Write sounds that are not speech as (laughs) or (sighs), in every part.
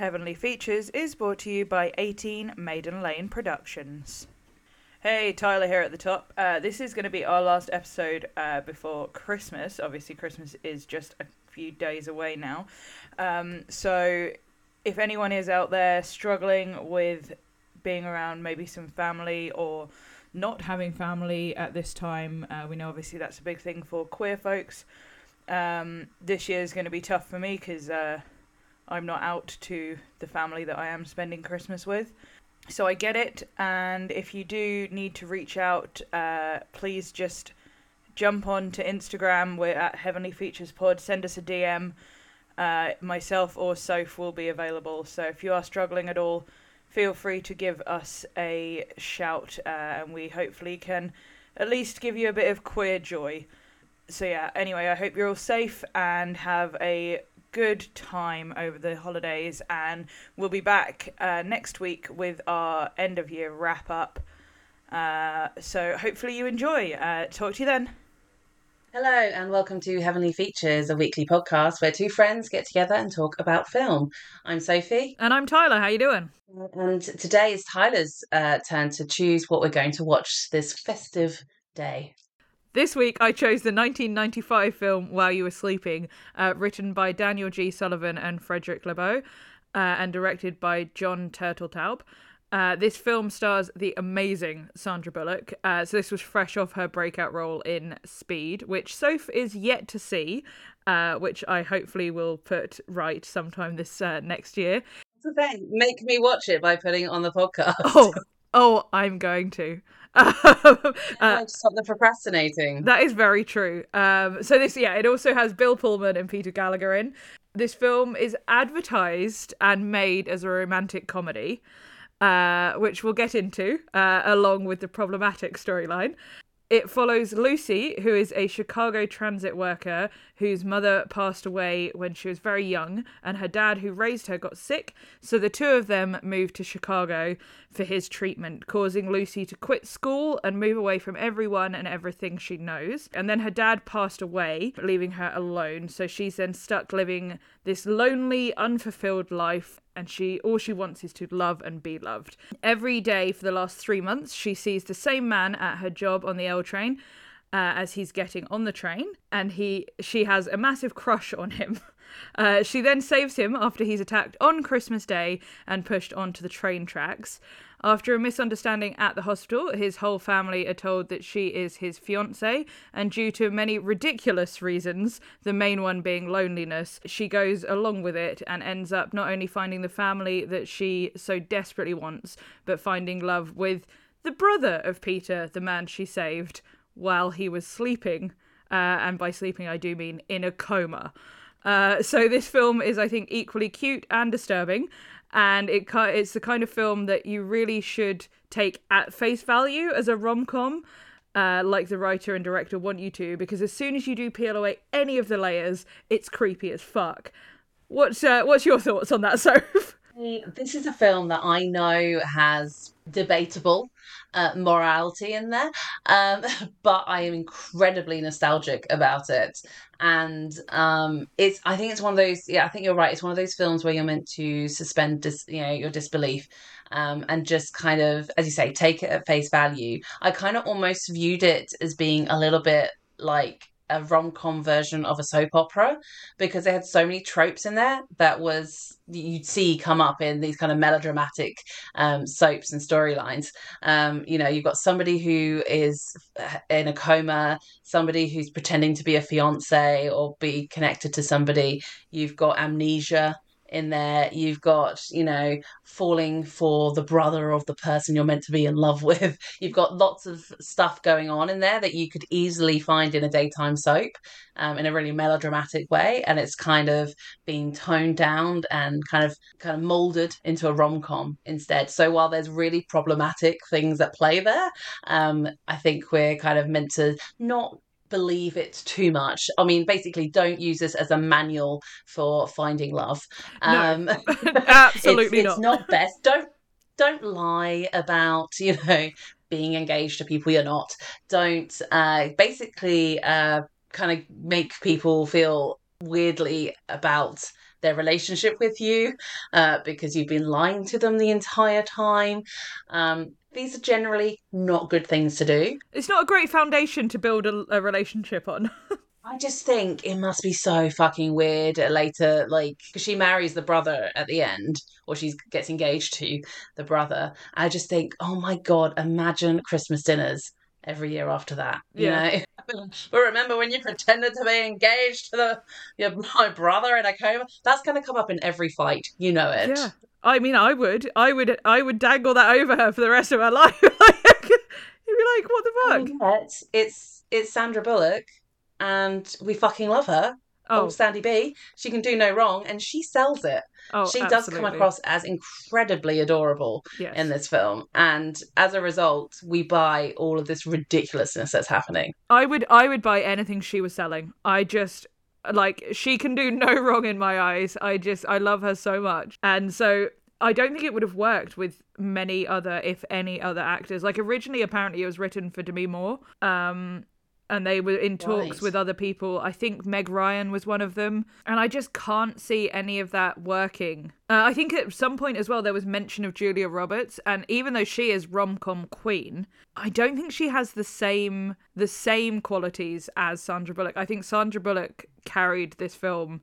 Heavenly Features is brought to you by 18 Maiden Lane Productions. Hey, Tyler here at the top. Uh, this is going to be our last episode uh, before Christmas. Obviously, Christmas is just a few days away now. Um, so, if anyone is out there struggling with being around maybe some family or not having family at this time, uh, we know obviously that's a big thing for queer folks. Um, this year is going to be tough for me because uh, I'm not out to the family that I am spending Christmas with. So I get it, and if you do need to reach out, uh, please just jump on to Instagram. We're at Heavenly Features Pod. Send us a DM. Uh, myself or Soph will be available. So if you are struggling at all, feel free to give us a shout, uh, and we hopefully can at least give you a bit of queer joy. So yeah. Anyway, I hope you're all safe and have a good time over the holidays, and we'll be back uh, next week with our end of year wrap up. Uh, so hopefully you enjoy. Uh, talk to you then. Hello, and welcome to Heavenly Features, a weekly podcast where two friends get together and talk about film. I'm Sophie, And I'm Tyler. How you doing? and today is Tyler's uh, turn to choose what we're going to watch this festive day. This week I chose the 1995 film While You Were Sleeping, uh, written by Daniel G. Sullivan and Fredric LeBow, uh, and directed by John Turteltaub. Uh, this film stars the amazing Sandra Bullock. Uh, so this was fresh off her breakout role in Speed, which Soph is yet to see, uh, which I hopefully will put right sometime this uh, next year. That's the thing. Make me watch it by putting it on the podcast. Oh, oh, I'm going to. (laughs) Uh, stop the procrastinating. That is very true. Um, so this, yeah, it also has Bill Pullman and Peter Gallagher in. This film is advertised and made as a romantic comedy, uh, which we'll get into, uh, along with the problematic storyline. It follows Lucy, who is a Chicago transit worker whose mother passed away when she was very young, and her dad, who raised her, got sick. So the two of them moved to Chicago for his treatment, causing Lucy to quit school and move away from everyone and everything she knows. And then her dad passed away, leaving her alone. So she's then stuck living this lonely, unfulfilled life and she all she wants is to love and be loved. Every day for the last 3 months she sees the same man at her job on the L train uh, as he's getting on the train and he she has a massive crush on him. (laughs) Uh, she then saves him after he's attacked on Christmas Day and pushed onto the train tracks. After a misunderstanding at the hospital, his whole family are told that she is his fiance, and due to many ridiculous reasons, the main one being loneliness, she goes along with it and ends up not only finding the family that she so desperately wants, but finding love with the brother of Peter, the man she saved, while he was sleeping. Uh, and by sleeping, I do mean in a coma. Uh, so this film is, I think, equally cute and disturbing, and it it's the kind of film that you really should take at face value as a rom com, uh, like the writer and director want you to, because as soon as you do peel away any of the layers, it's creepy as fuck. What's uh, what's your thoughts on that, (laughs) Soph? This is a film that I know has debatable uh, morality in there, um, (laughs) but I am incredibly nostalgic about it. And um, it's, I think it's one of those. Yeah, I think you're right. It's one of those films where you're meant to suspend, dis, you know, your disbelief. Um, and just kind of, as you say, take it at face value. I kind of almost viewed it as being a little bit like a rom com version of a soap opera because they had so many tropes in there that was you'd see come up in these kind of melodramatic um, soaps and storylines. Um, you know, you've got somebody who is uh, in a coma, somebody who's pretending to be a fiance or be connected to somebody. You've got amnesia in there. You've got, you know, falling for the brother of the person you're meant to be in love with. (laughs) You've got lots of stuff going on in there that you could easily find in a daytime soap um, in a really melodramatic way. And it's kind of being toned down and kind of kind of molded into a rom com instead. So while there's really problematic things at play there, um, I think we're kind of meant to not believe it too much. I mean, basically, don't use this as a manual for finding love. Um, (laughs) (laughs) no, absolutely it's, not. It's not best. Don't don't lie about (laughs) you know being engaged to people you're not. Don't uh, basically uh, kind of make people feel weirdly about their relationship with you uh, because you've been lying to them the entire time. Um, these are generally not good things to do. It's not a great foundation to build a, a relationship on. (laughs) I just think it must be so fucking weird later, like, because she marries the brother at the end, or she gets engaged to the brother. I just think, oh my God, imagine Christmas dinners every year after that. You Yeah. know? (laughs) but remember when you pretended to be engaged to the your my brother in a coma? That's gonna come up in every fight. You know it. yeah. I mean, I would, I would, I would dangle that over her for the rest of her (laughs) life. You'd be like, what the fuck? Yet, it's it's Sandra Bullock and we fucking love her. Oh, Old Sandy B. She can do no wrong and she sells it. oh, she does come across as incredibly adorable yes. in this film. And as a result, we buy all of this ridiculousness that's happening. I would I would buy anything she was selling. I just like she can do no (laughs) wrong in my eyes. I just I love her so much. And so I don't think it would have worked with many other if any other actors. Like originally apparently it was written for Demi Moore. Um and they were in talks Right. with other people. I think Meg Ryan was one of them. And I just can't see any of that working. Uh, I think at some point as well, there was mention of Julia Roberts. And even though she is rom com queen, I don't think she has the same the same qualities as Sandra Bullock. I think Sandra Bullock carried this film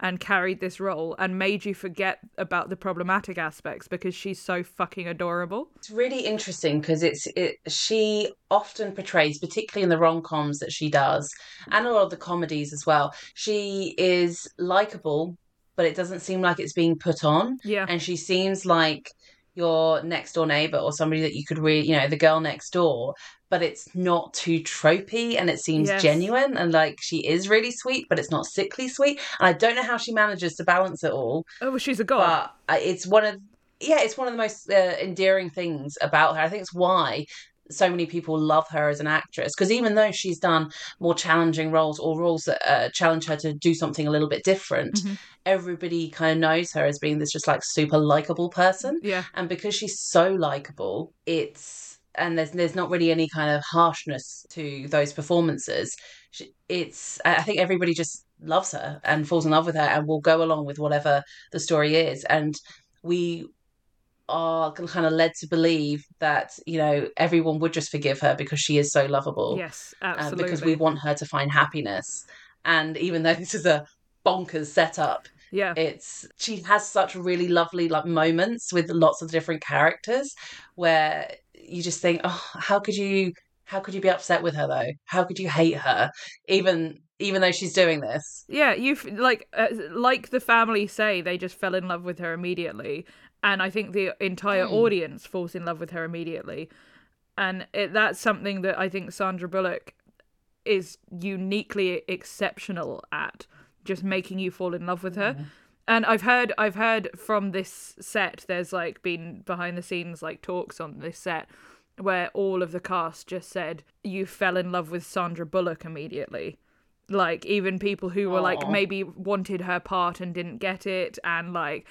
and carried this role and made you forget about the problematic aspects because she's so fucking adorable. It's really interesting because it's it. She often portrays, particularly in the rom coms that she does, and a lot of the comedies as well. She is likable, but it doesn't seem like it's being put on. Yeah. and she seems like your next door neighbor or somebody that you could really, you know, the girl next door, but it's not too tropey and it seems Yes. genuine and like she is really sweet, but it's not sickly sweet. And I don't know how she manages to balance it all, Oh, well, she's a god. but it's one of yeah, it's one of the most uh, endearing things about her. I think it's why so many people love her as an actress because even though she's done more challenging roles or roles that uh, challenge her to do something a little bit different, Mhm. everybody kind of knows her as being this just like super likable person. yeah. And because she's so likable, it's and there's there's not really any kind of harshness to those performances. It's I think everybody just loves her and falls in love with her and will go along with whatever the story is. And we are kind of led to believe that you know everyone would just forgive her because she is so lovable Yes, uh, absolutely. because we want her to find happiness and even though (laughs) this is a bonkers setup yeah. it's she has such really lovely like moments with lots of different characters where you just think oh how could you how could you be upset with her though? How could you hate her? Even even though she's doing this. Yeah, you like uh, like the family say they just fell in love with her immediately, and I think the entire Hmm. audience falls in love with her immediately, and it, that's something that I think Sandra Bullock is uniquely exceptional at, just making you fall in love with her. And I've heard I've heard from this set there's like been behind the scenes like talks on this set where all of the cast just said you fell in love with Sandra Bullock immediately. Like even people who were like maybe wanted her part and didn't get it and like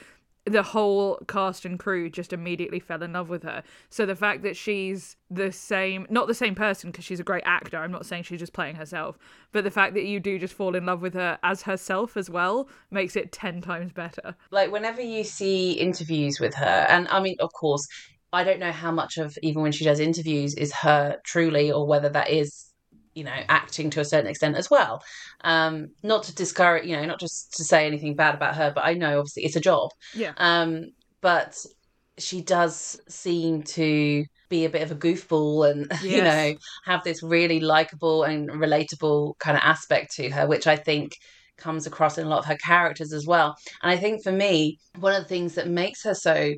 the whole cast and crew just immediately fell in love with her. So the fact that she's the same not the same person because she's a great actor i'm not saying she's just playing herself but the fact that you do just fall in love with her as herself as well makes it 10 times better. Like whenever you see interviews with her and i mean of course i don't know how much of even when she does interviews is her truly or whether that is you know acting to a certain extent as well. Um not to discourage you know not just to say anything bad about her but i know obviously it's a job. Yeah. Um but she does seem to be a bit of a goofball and (laughs) you know have this really likable and relatable kind of aspect to her which i think comes across in a lot of her characters as well. And i think for me one of the things that makes her so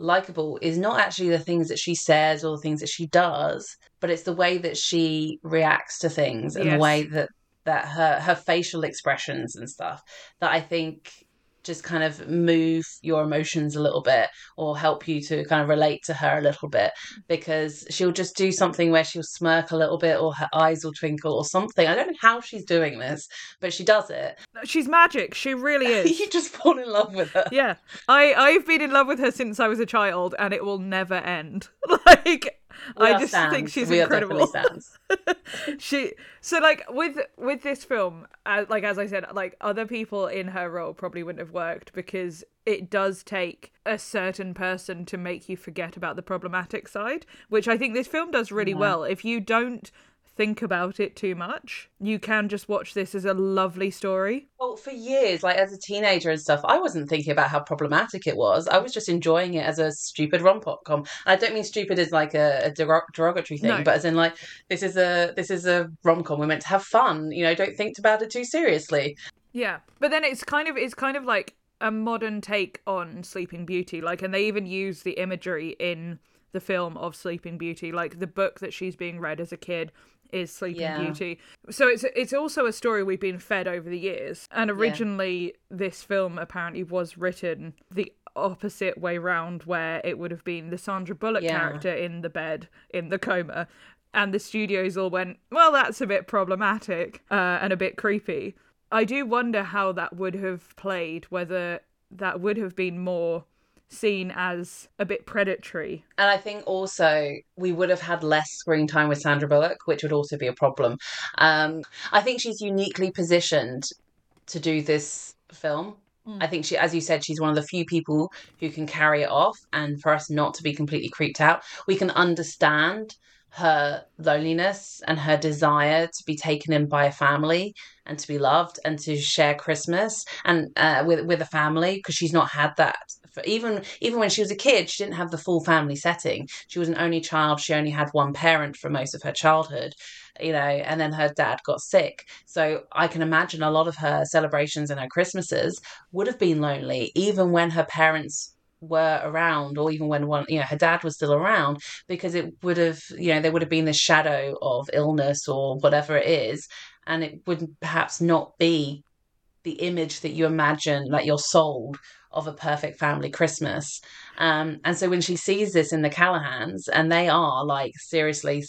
likable is not actually the things that she says or the things that she does but it's the way that she reacts to things and Yes. the way that that her her facial expressions and stuff that i think just kind of move your emotions a little bit or help you to kind of relate to her a little bit because she'll just do something where she'll smirk a little bit or her eyes will twinkle or something. I don't know how she's doing this, but she does it. she's magic she really (laughs) is you just fall in love with her. yeah i i've been in love with her since i was a child and it will never end (laughs) like We I just stans. think she's we incredible. Are definitely stans. (laughs) she so like with with this film uh, like as i said like other people in her role probably wouldn't have worked because it does take a certain person to make you forget about the problematic side which i think this film does really well if you don't think about it too much you can just watch this as a lovely story Well, for years, like as a teenager and stuff, I wasn't thinking about how problematic it was. I was just enjoying it as a stupid rom com. I don't mean stupid as like a, a derog- derogatory thing, No. but as in like this is a this is a rom com. We're meant to have fun. You know, don't think about it too seriously. Yeah, but then it's kind of it's kind of like a modern take on Sleeping Beauty. Like, and they even use the imagery in the film of Sleeping Beauty. Like the book that she's being read as a kid is Sleeping Yeah. Beauty. So it's it's also a story we've been fed over the years. And originally, this film apparently was written the opposite way round, where it would have been the Sandra Bullock Yeah. character in the bed in the coma. And the studios all went, well, that's a bit problematic uh, and a bit creepy. I do wonder how that would have played, whether that would have been more seen as a bit predatory. And I think also we would have had less screen time with Sandra Bullock, which would also be a problem. Um, I think she's uniquely positioned to do this film. I think she, as you said, she's one of the few people who can carry it off, and for us not to be completely creeped out, we can understand her loneliness and her desire to be taken in by a family and to be loved and to share Christmas and uh, with with a family because she's not had that. Even even when she was a kid, she didn't have the full family setting. She was an only child. She only had one parent for most of her childhood, you know, and then her dad got sick. So I can imagine a lot of her celebrations and her Christmases would have been lonely, even when her parents were around or even when one you know her dad was still around because it would have you know there would have been the shadow of illness or whatever it is and it would perhaps not be the image that you imagine that you're sold of a perfect family Christmas. Um, and so when she sees this in the Callaghans, and they are like seriously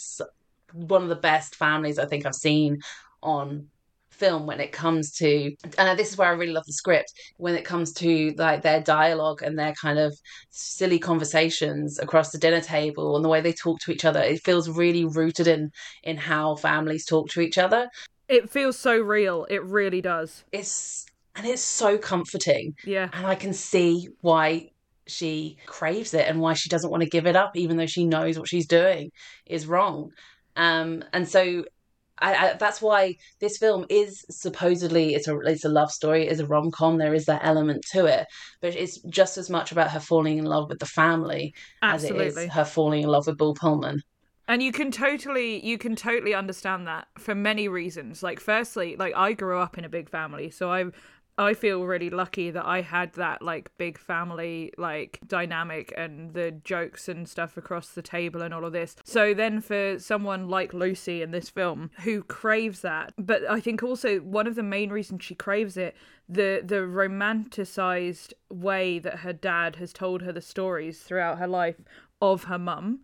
one of the best families I think I've seen on film when it comes to and this is where I really love the script when it comes to like their dialogue and their kind of silly conversations across the dinner table and the way they talk to each other it feels really rooted in in how families talk to each other It feels so real. It really does. it's and it's so comforting Yeah. and I can see why she craves it and why she doesn't want to give it up, even though she knows what she's doing is wrong. Um, and so I, I, that's why this film is supposedly it's a it's a love story, it's a rom com. There is that element to it, but it's just as much about her falling in love with the family as it is her falling in love with Bill Pullman. And you can totally you can totally understand that for many reasons. Like firstly, like I grew up in a big family, so I I feel really lucky that I had that like big family like dynamic and the jokes and stuff across the table and all of this. So then for someone like Lucy in this film who craves that, but I think also one of the main reasons she craves it, the the romanticized way that her dad has told her the stories throughout her life of her mum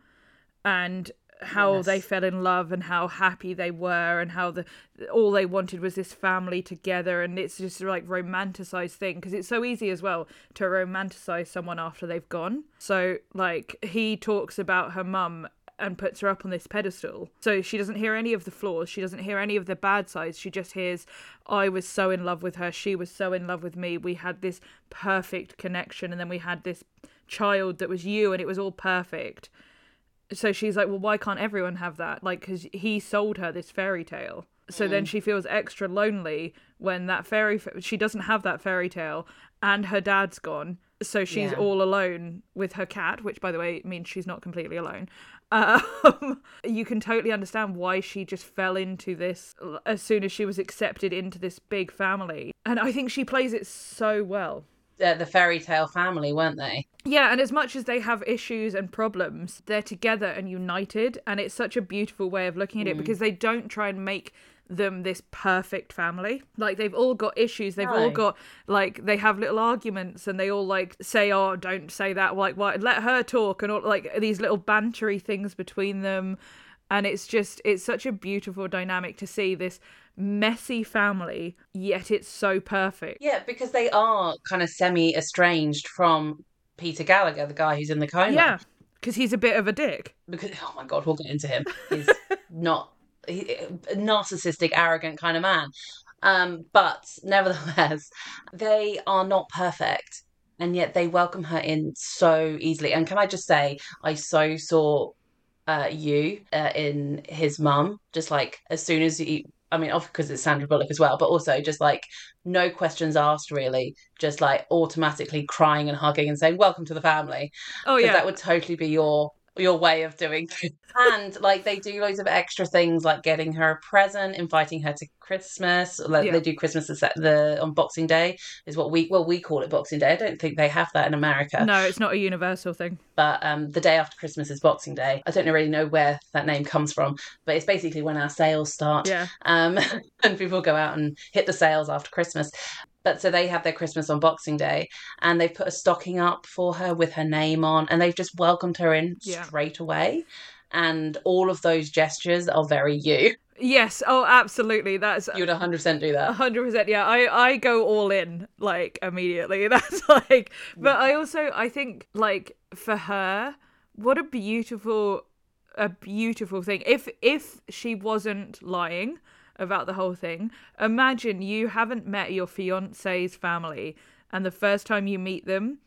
and how Yes. they fell in love and how happy they were and how the all they wanted was this family together. And it's just like romanticized thing because it's so easy as well to romanticize someone after they've gone. So like he talks about her mum and puts her up on this pedestal. So she doesn't hear any of the flaws. She doesn't hear any of the bad sides. She just hears i was so in love with her. She was so in love with me. We had this perfect connection. And then we had this child that was you and it was all perfect so she's like, well, why can't everyone have that? Like, because he sold her this fairy tale. So then she feels extra lonely when that fairy she doesn't have that fairy tale, and her dad's gone. So she's Yeah. all alone with her cat, which, by the way, means she's not completely alone. (laughs) Um, you can totally understand why she just fell into this as soon as she was accepted into this big family, and I think she plays it so well. Uh, the fairy tale family, weren't they? Yeah, and as much as they have issues and problems, they're together and united, and it's such a beautiful way of looking at it mm. because they don't try and make them this perfect family. Like they've all got issues, they've all got like they have little arguments and they all like say, "Oh, don't say that." Like, what? Let her talk and all like these little bantery things between them. And it's just it's such a beautiful dynamic to see this messy family, yet it's so perfect. Yeah, because they are kind of semi estranged from Peter Gallagher, the guy who's in the coma. Yeah. Because he's a bit of a dick. because oh my god, we'll get into him. He's (laughs) not he, a narcissistic, arrogant kind of man. Um, but nevertheless, they are not perfect, and yet they welcome her in so easily. And can I just say, I so saw uh, you uh, in his mum, just like as soon as you. I mean, of because it's Sandra Bullock as well, but also just like no questions asked, really, just like automatically crying and hugging and saying "Welcome to the family." Oh because yeah. that would totally be your your way of doing (laughs) things. and like they do loads of extra things like getting her a present inviting her to christmas like Yeah. they do christmas the, the on boxing day is what we well we call it boxing day i don't think they have that in america No, it's not a universal thing. but um the day after christmas is boxing day i don't really know where that name comes from but it's basically when our sales start Yeah. um, (laughs) and people go out and hit the sales after Christmas. But so they have their Christmas on Boxing Day, and they've put a stocking up for her with her name on, and they've just welcomed her in Yeah. straight away. And all of those gestures are very you. Yes. Oh, absolutely. That's You would 100% do that. hundred percent. Yeah, I I go all in like immediately. (laughs) That's like, but I also I think like for her, what a beautiful, a beautiful thing. If if she wasn't lying about the whole thing, imagine you haven't met your fiance's family, and the first time you meet them.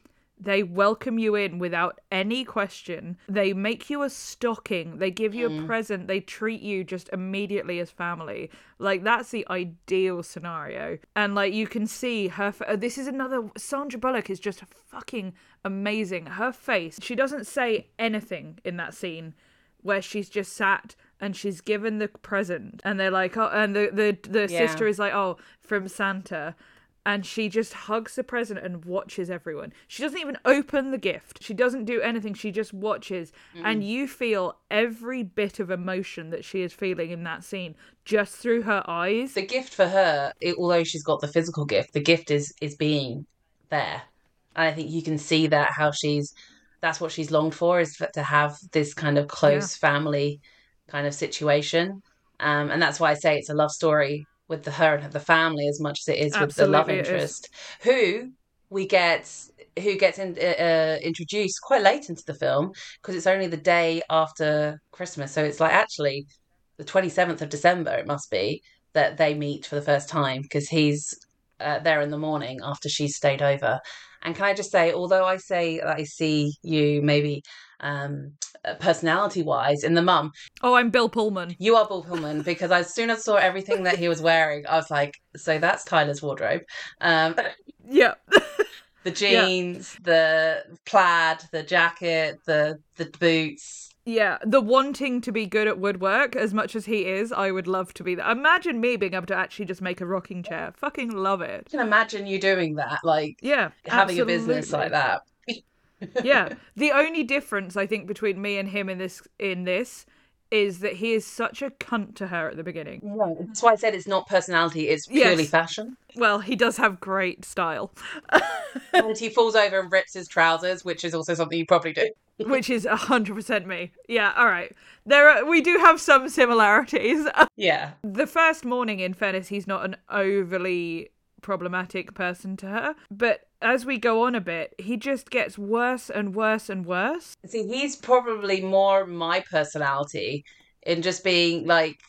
They welcome you in without any question. They make you a stocking. They give you a present. They treat you just immediately as family. Like that's the ideal scenario. And like you can see her. F- uh, this is another. Sandra Bullock is just fucking amazing. Her face. She doesn't say anything in that scene, where she's just sat and she's given the present, and they're like, oh, and the the the Yeah. sister is like, oh, from Santa. And she just hugs the present and watches everyone. She doesn't even open the gift. She doesn't do anything. She just watches. And you feel every bit of emotion that she is feeling in that scene just through her eyes. The gift for her, it, although she's got the physical gift, the gift is is being there. And I think you can see that how she's that's what she's longed for is to have this kind of close family kind of situation. Um, and that's why I say it's a love story with the her and the family as much as it is with the love Absolutely interest, who we get who gets in, uh, uh, introduced quite late into the film because it's only the day after Christmas. So it's like actually the 27th of December, it must be, that they meet for the first time because he's uh, there in the morning after she's stayed over. And can I just say, although I say that I see you maybe um, personality wise in the mum, Oh, I'm Bill Pullman. you are Bill Pullman because as soon as I saw everything that he was wearing, I was like, so that's Tyler's wardrobe. Um, (laughs) Yeah. (laughs) the jeans, the plaid, the jacket, the the boots. yeah. The wanting to be good at woodwork as much as he is, I would love to be that. Imagine me being able to actually just make a rocking chair. Fucking love it. I can imagine you doing that, like Yeah. having a business like that. Yeah. The only difference I think between me and him in this in this is that he is such a cunt to her at the beginning. No, that's why I said it's not personality; it's purely Yes. fashion. Well, he does have great style, (laughs) and he falls over and rips his trousers, which is also something you probably do. which is hundred percent me. Yeah, all right. There are, we do have some similarities. (laughs) Yeah, the first morning, in fairness, he's not an overly problematic person to her, but as we go on a bit, he just gets worse and worse and worse. see, he's probably more my personality in just being like,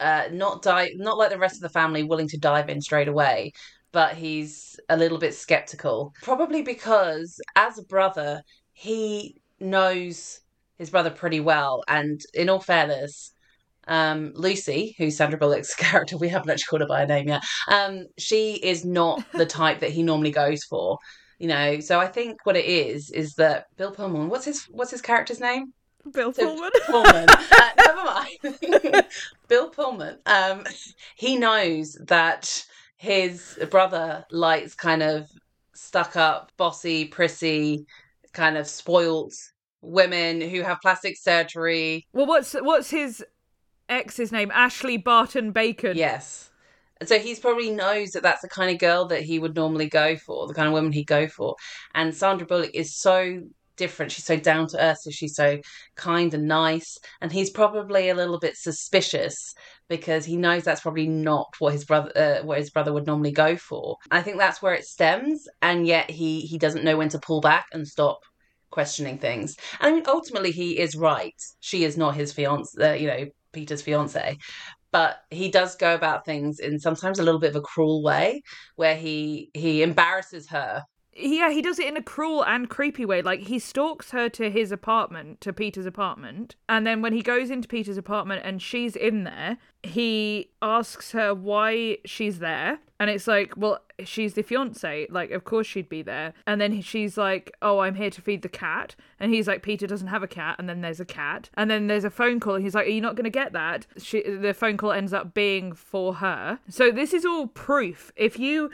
uh, not dive, not like the rest of the family, willing to dive in straight away. But he's a little bit skeptical, probably because as a brother, he knows his brother pretty well, and in all fairness. Um, Lucy, who's Sandra Bullock's (laughs) character, we haven't actually called her by her name yet. Um, she is not the type that he normally goes for, you know. So I think what it is is that Bill Pullman, what's his what's his character's name? Bill So- Pullman. Pullman. Uh, never mind. (laughs) Bill Pullman. Um, he knows that his brother likes kind of stuck up, bossy, prissy, kind of spoilt women who have plastic surgery. well, what's what's his ex's name? Ashley Barton Bacon. Yes. And So he's probably knows that that's the kind of girl that he would normally go for, the kind of woman he'd go for. And Sandra Bullock is so different. She's so down to earth, so she's so kind and nice. And he's probably a little bit suspicious because he knows that's probably not what his brother uh, what his brother would normally go for. I think that's where it stems, and yet he he doesn't know when to pull back and stop questioning things. And I mean, ultimately, he is right. She is not his fiance, uh, you know, Peter's fiance. But he does go about things in sometimes a little bit of a cruel way, where he he embarrasses her yeah, he does it in a cruel and creepy way. Like he stalks her to his apartment, to Peter's apartment, and then when he goes into Peter's apartment and she's in there, he asks her why she's there, and it's like, well, she's the fiance. Like, of course she'd be there. And then she's like, oh, I'm here to feed the cat, and he's like, Peter doesn't have a cat, and then there's a cat, and then there's a phone call, and he's like, are you not going to get that? She, the phone call ends up being for her. So this is all proof. If you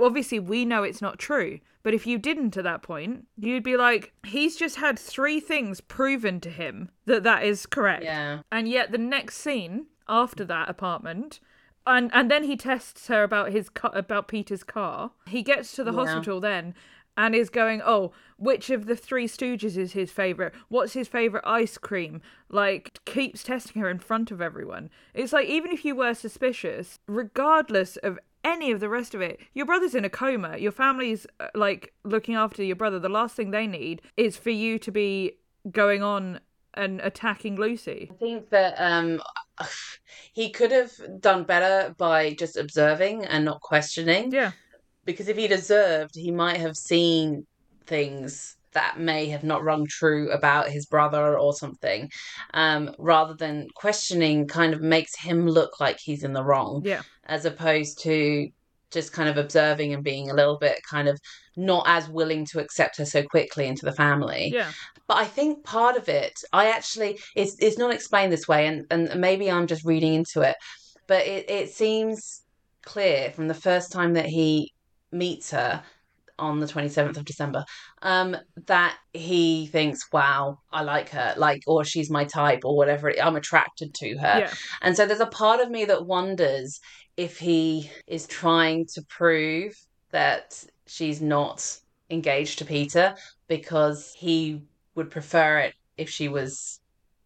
obviously we know it's not true but if you didn't at that point you'd be like he's just had three things proven to him that that is correct yeah and yet the next scene after that apartment and and then he tests her about his car, about Peter's car he gets to the yeah. hospital then and is going, oh, which of the three Stooges is his favourite? What's his favourite ice cream? Like, keeps testing her in front of everyone. It's like, even if you were suspicious, regardless of any of the rest of it. Your brother's in a coma. Your family's uh, like looking after your brother. The last thing they need is for you to be going on and attacking Lucy. I think that um (sighs) he could have done better by just observing and not questioning. Yeah. Because if he'd observed, he might have seen things that may have not rung true about his brother or something, um, rather than questioning kind of makes him look like he's in the wrong. Yeah. As opposed to just kind of observing and being a little bit kind of not as willing to accept her so quickly into the family. Yeah. But I think part of it, I actually, it's, it's not explained this way, and, and maybe I'm just reading into it, but it, it seems clear from the first time that he meets her on the 27th of December, um, that he thinks, wow, I like her, like, or she's my type, or whatever, I'm attracted to her. Yeah. And so there's a part of me that wonders if he is trying to prove that she's not engaged to Peter because he would prefer it if she was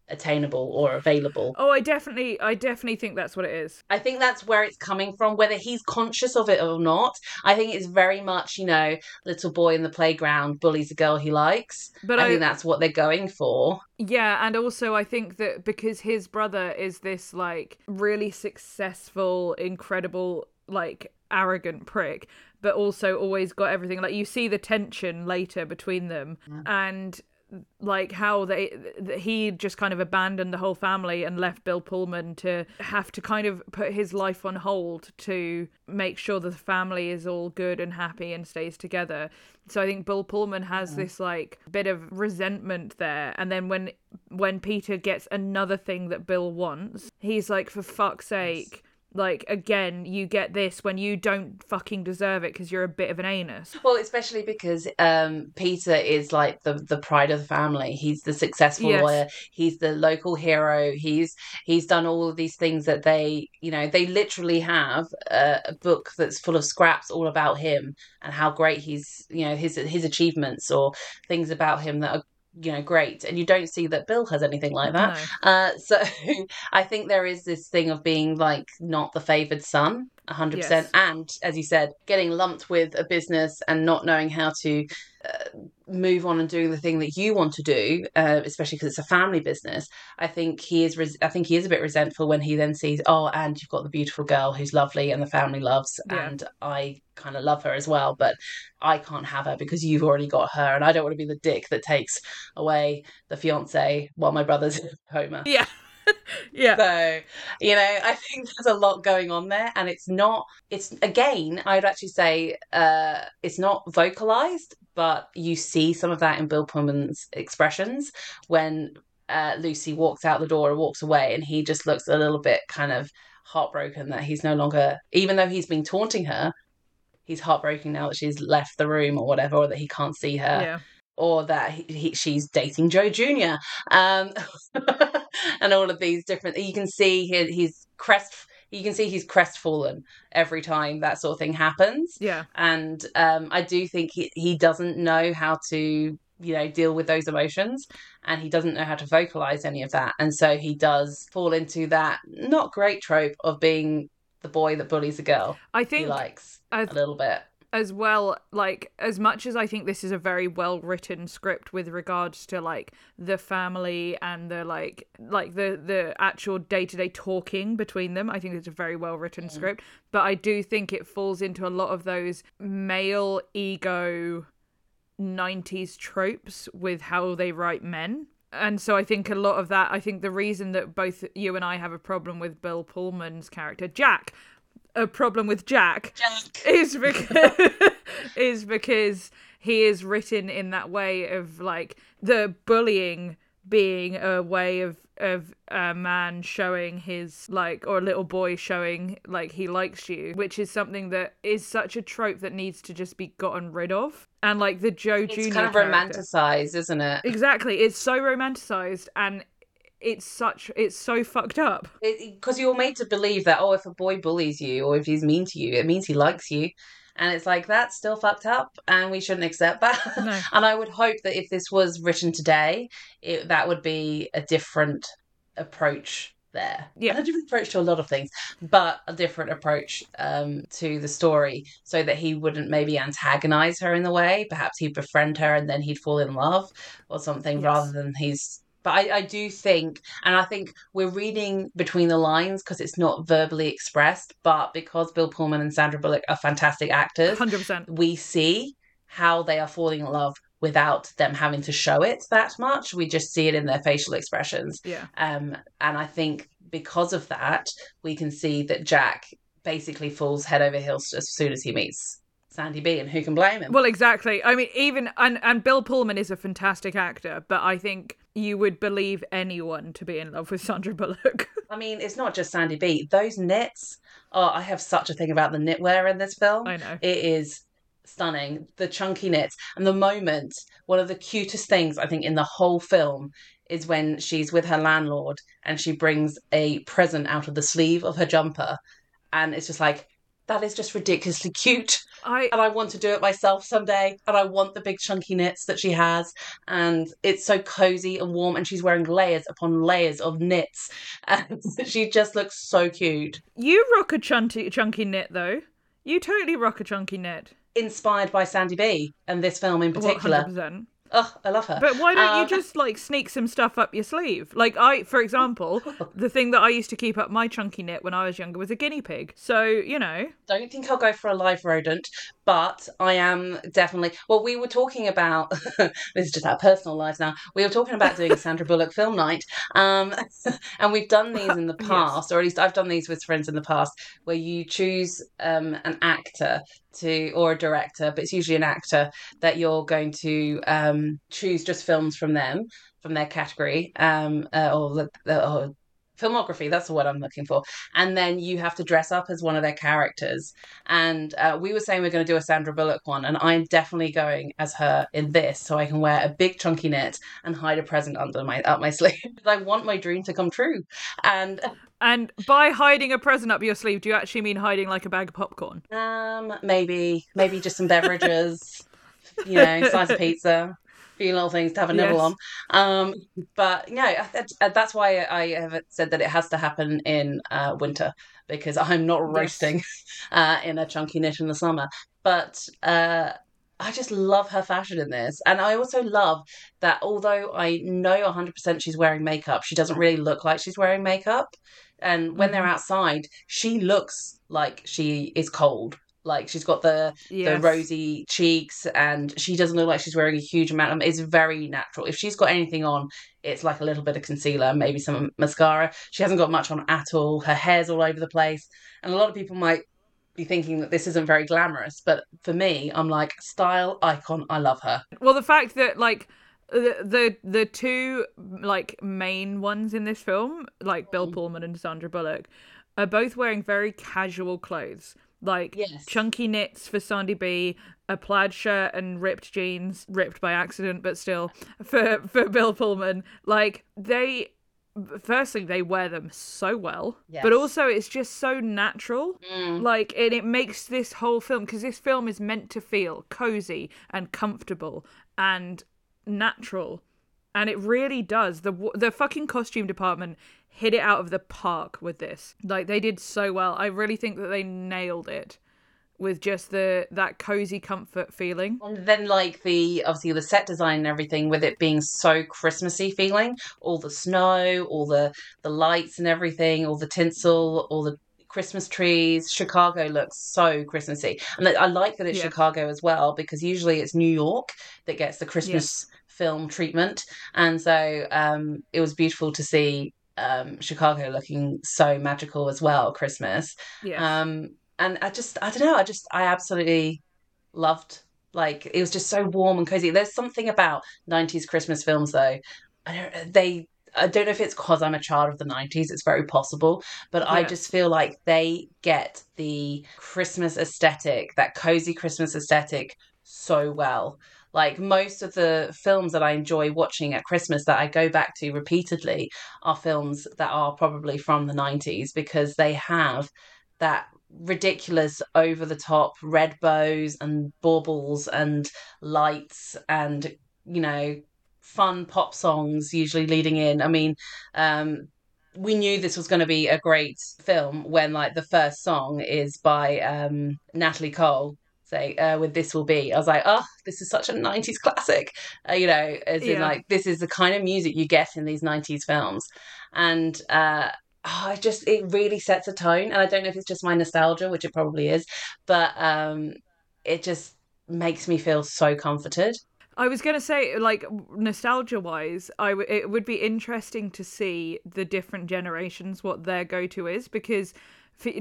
attainable or available. Oh, I definitely I definitely think that's what it is. I think that's where it's coming from whether he's conscious of it or not. I think it's very much, you know, little boy in the playground bullies a girl he likes. But I, I think that's what they're going for. Yeah, and also I think that because his brother is this like really successful, incredible like arrogant prick but also always got everything like you see the tension later between them yeah. and like how they he just kind of abandoned the whole family and left Bill Pullman to have to kind of put his life on hold to make sure the family is all good and happy and stays together. So I think Bill Pullman has yeah. this like bit of resentment there and then when when Peter gets another thing that Bill wants, he's like for fuck's sake like again you get this when you don't fucking deserve it because you're a bit of an anus. Well especially because um peter is like the the pride of the family. He's the successful yes. lawyer. He's the local hero. He's he's done all of these things that they you know they literally have a, a book that's full of scraps all about him and how great he's you know his his achievements or things about him that are you know great and you don't see that bill has anything like that no. uh, (laughs) so i think there is this thing of being like not the favored son 100% yes. and as you said getting lumped with a business and not knowing how to uh, move on and doing the thing that you want to do uh, especially because it's a family business i think he is res- i think he is a bit resentful when he then sees oh and you've got the beautiful girl who's lovely and the family loves yeah. and i kind of love her as well but i can't have her because you've already got her and i don't want to be the dick that takes away the fiance while my brother's (laughs) in coma yeah (laughs) yeah. So, you know, I think there's a lot going on there. And it's not, it's again, I'd actually say uh, it's not vocalized, but you see some of that in Bill Pullman's expressions when uh, Lucy walks out the door and walks away, and he just looks a little bit kind of heartbroken that he's no longer, even though he's been taunting her, he's heartbroken now that she's left the room or whatever, or that he can't see her. Yeah or that he, he, she's dating Joe Jr. Um, (laughs) (laughs) and all of these different. You can see he, he's crest. You can see he's crestfallen every time that sort of thing happens. Yeah, and um, I do think he he doesn't know how to you know deal with those emotions and he doesn't know how to vocalize any of that and so he does fall into that not great trope of being the boy that bullies a girl i think he likes a little bit as well like as much as i think this is a very well written script with regards to like the family and the like like the the actual day-to-day talking between them i think it's a very well written mm. script. But i do think it falls into a lot of those male ego 90s tropes with how they write men. And so I think a lot of that, I think the reason that both you and I have a problem with Bill Pullman's character, Jack, a problem with Jack, Jack. is because (laughs) is because he is written in that way of like the bullying being a way of of a man showing his like or a little boy showing like he likes you which is something that is such a trope that needs to just be gotten rid of and like the joe It's junior kind of character- romanticized, isn't it? exactly it's so romanticized and it's such it's so fucked up Because you're made to believe that, oh, if a boy bullies you or if he's mean to you, it means he likes you. And it's like, that's still fucked up and we shouldn't accept that. No. (laughs) and I would hope that if this was written today, it, that would be a different approach there. Yeah. And a different approach to a lot of things, but a different approach um, to the story so that he wouldn't maybe antagonize her in the way. Perhaps he'd befriend her and then he'd fall in love or something Yes. rather than he's. But I, I do think, and I think we're reading between the lines because it's not verbally expressed, but because Bill Pullman and Sandra Bullock are fantastic actors, 100% we see how they are falling in love without them having to show it that much. We just see it in their facial expressions. yeah Um, and I think because of that, we can see that Jack basically falls head over heels as soon as he meets Sandy B, and who can blame him? Well, exactly. I mean, even and and Bill Pullman is a fantastic actor, but I think you would believe anyone to be in love with Sandra Bullock. (laughs) I mean, it's not just Sandy B. Those knits. Oh, I have such a thing about the knitwear in this film. I know. It is stunning. The chunky knits and the moment. One of the cutest things I think in the whole film is when she's with her landlord and she brings a present out of the sleeve of her jumper, and it's just like that is just ridiculously (laughs) cute. I and I want to do it myself someday. And I want the big chunky knits that she has, and it's so cozy and warm. And she's wearing layers upon layers of knits, (laughs) and she just looks so cute. you rock a chunky chunky knit though. You totally rock a chunky knit. Inspired by Sandy B and this film in particular. 100%. Oh, I love her. But why don't Um, you just like sneak some stuff up your sleeve? Like I, for example, (laughs) the thing that I used to keep up my chunky knit when I was younger was a guinea pig. So you know, don't think I'll go for a live rodent, but I am definitely. Well, we were talking about (laughs) this is just our personal lives now. We were talking about doing Sandra Bullock film night, um, (laughs) and we've done these in the (laughs) Yes. past, or at least I've done these with friends in the past, where you choose um, an actor to or a director, but it's usually an actor that you're going to um, choose just films from them from their category um, uh, or, the, or filmography. That's the word I'm looking for and then you have to dress up as one of their characters. And uh, we were saying we're going to do a Sandra Bullock one, and I'm definitely going as her in this, so I can wear a big chunky knit and hide a present under my up my sleeve. (laughs) I want my dream to come true, and and by hiding a present up your sleeve, do you actually mean hiding like a bag of popcorn? um, maybe maybe just some beverages, you know, slice of (laughs) pizza. Few little things to have a nibble Yes. on, um, but no, that's, that's why I have said that it has to happen in uh, winter because I'm not Yes. roasting (laughs) uh, in a chunky knit in the summer. But uh, I just love her fashion in this. And I also love that although I know 100% she's wearing makeup, she doesn't really look like she's wearing makeup. And when they're Mhm. outside, she looks like she is cold. Like she's got the Yes. the rosy cheeks and she doesn't look like she's wearing a huge amount of it's very natural if she's got anything on it's like a little bit of concealer maybe some mascara she hasn't got much on at all her hair's all over the place and a lot of people might be thinking that this isn't very glamorous but for me i'm like style icon i love her Well, the fact that like the the the two like main ones in this film, like Bill Mm. Pullman and Sandra Bullock, are both wearing very casual clothes. Like Yes. chunky knits for Sandy B, a plaid shirt and ripped jeans, ripped by accident, but still for for Bill Pullman. Like they firstly they wear them so well Yes. but also it's just so natural Mm. like and it makes this whole film because this film is meant to feel cozy and comfortable and natural and it really does the the fucking costume department hit it out of the park with this like they did so well i really think that they nailed it with just the that cozy comfort feeling. And then like the obviously the set design and everything with it being so Christmassy feeling, all the snow, all the the lights and everything, all the tinsel, all the Christmas trees. Chicago looks so Christmassy. And I like that it's Yeah. Chicago as well because usually it's New York that gets the Christmas film treatment. And so um it was beautiful to see um Chicago looking so magical as well, Christmas. Yeah. Um, and I just, I don't know, I just, I absolutely loved, like, it was just so warm and cozy. There's something about 90s Christmas films, though. I don't, they, I don't know if it's because I'm a child of the 90s, it's very possible, but I just feel like they get the Christmas aesthetic, that cozy Christmas aesthetic, so well. Like most of the films that I enjoy watching at Christmas that I go back to repeatedly are films that are probably from the 90s because they have that ridiculous over the top red bows and baubles and lights and you know fun pop songs usually leading in. I mean um we knew this was going to be a great film when like the first song is by um natalie cole say uh, with this will be? I was like oh this is such a 90s classic. Uh, you know as in like this is the kind of music you get in these 90s films. And uh oh, I just it really sets a tone, and I don't know if it's just my nostalgia, which it probably is, but um, it just makes me feel so comforted. I was gonna say, like nostalgia wise, I w- it would be interesting to see the different generations what their go to is because,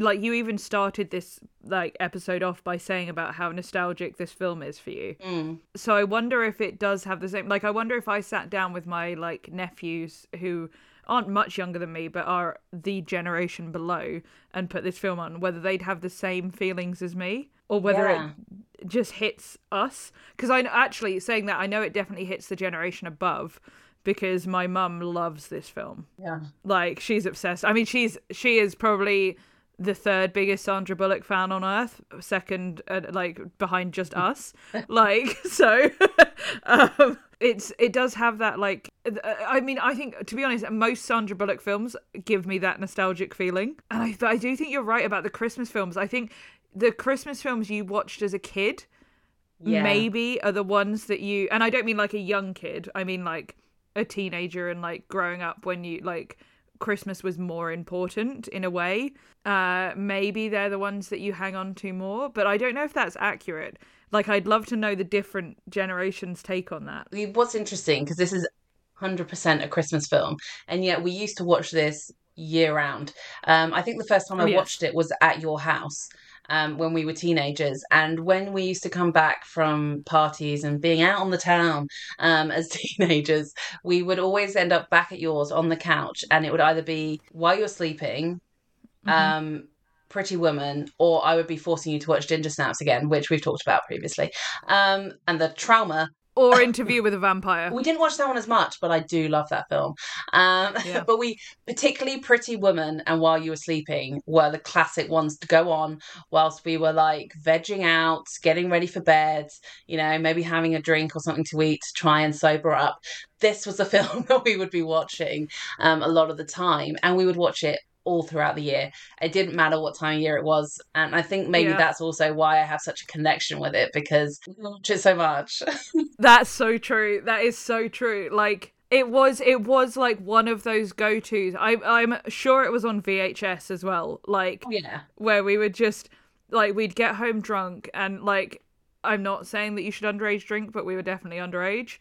like you even started this like episode off by saying about how nostalgic this film is for you. Mm. So I wonder if it does have the same. Like I wonder if I sat down with my like nephews who aren't much younger than me but are the generation below and put this film on, whether they'd have the same feelings as me or whether Yeah. it just hits us because i actually saying that i know it definitely hits the generation above because my mum loves this film Yeah. like she's obsessed i mean she's she is probably the third biggest sandra bullock fan on earth second uh, like behind just (laughs) us like (laughs) so (laughs) um it's it does have that like uh, i mean i think to be honest most sandra bullock films give me that nostalgic feeling and i, I do think you're right about the christmas films i think the christmas films you watched as a kid Yeah. maybe are the ones that you and I don't mean like a young kid. I mean like a teenager and like growing up when you like Christmas was more important in a way. Uh maybe they're the ones that you hang on to more, but I don't know if that's accurate. Like I'd love to know the different generations take on that. What's interesting because this is 100% a Christmas film, and yet we used to watch this year round. Um, I think the first time I Oh, yes. watched it was at your house. Um, when we were teenagers, and when we used to come back from parties and being out on the town um, as (laughs) teenagers, we would always end up back at yours on the couch, and it would either be while you're sleeping, um, Pretty Woman, or I would be forcing you to watch Ginger Snaps again, which we've talked about previously. Um, and the trauma Or interview with a vampire. we didn't watch that one as much, but I do love that film. Um, Yeah. (laughs) but we, particularly Pretty Woman and While You Were Sleeping, were the classic ones to go on whilst we were like vegging out, getting ready for bed, you know, maybe having a drink or something to eat to try and sober up. This was a (laughs) film that we would be watching um, a lot of the time, and we would watch it all throughout the year. It didn't matter what time of year it was, and I think maybe Yeah. that's also why I have such a connection with it because we watch it so much. (laughs) That's so true. That is so true. Like it was it was like one of those go-tos. I I'm sure it was on VHS as well. Like oh, yeah. where we would just like we'd get home drunk and like I'm not saying that you should underage drink, but we were definitely underage.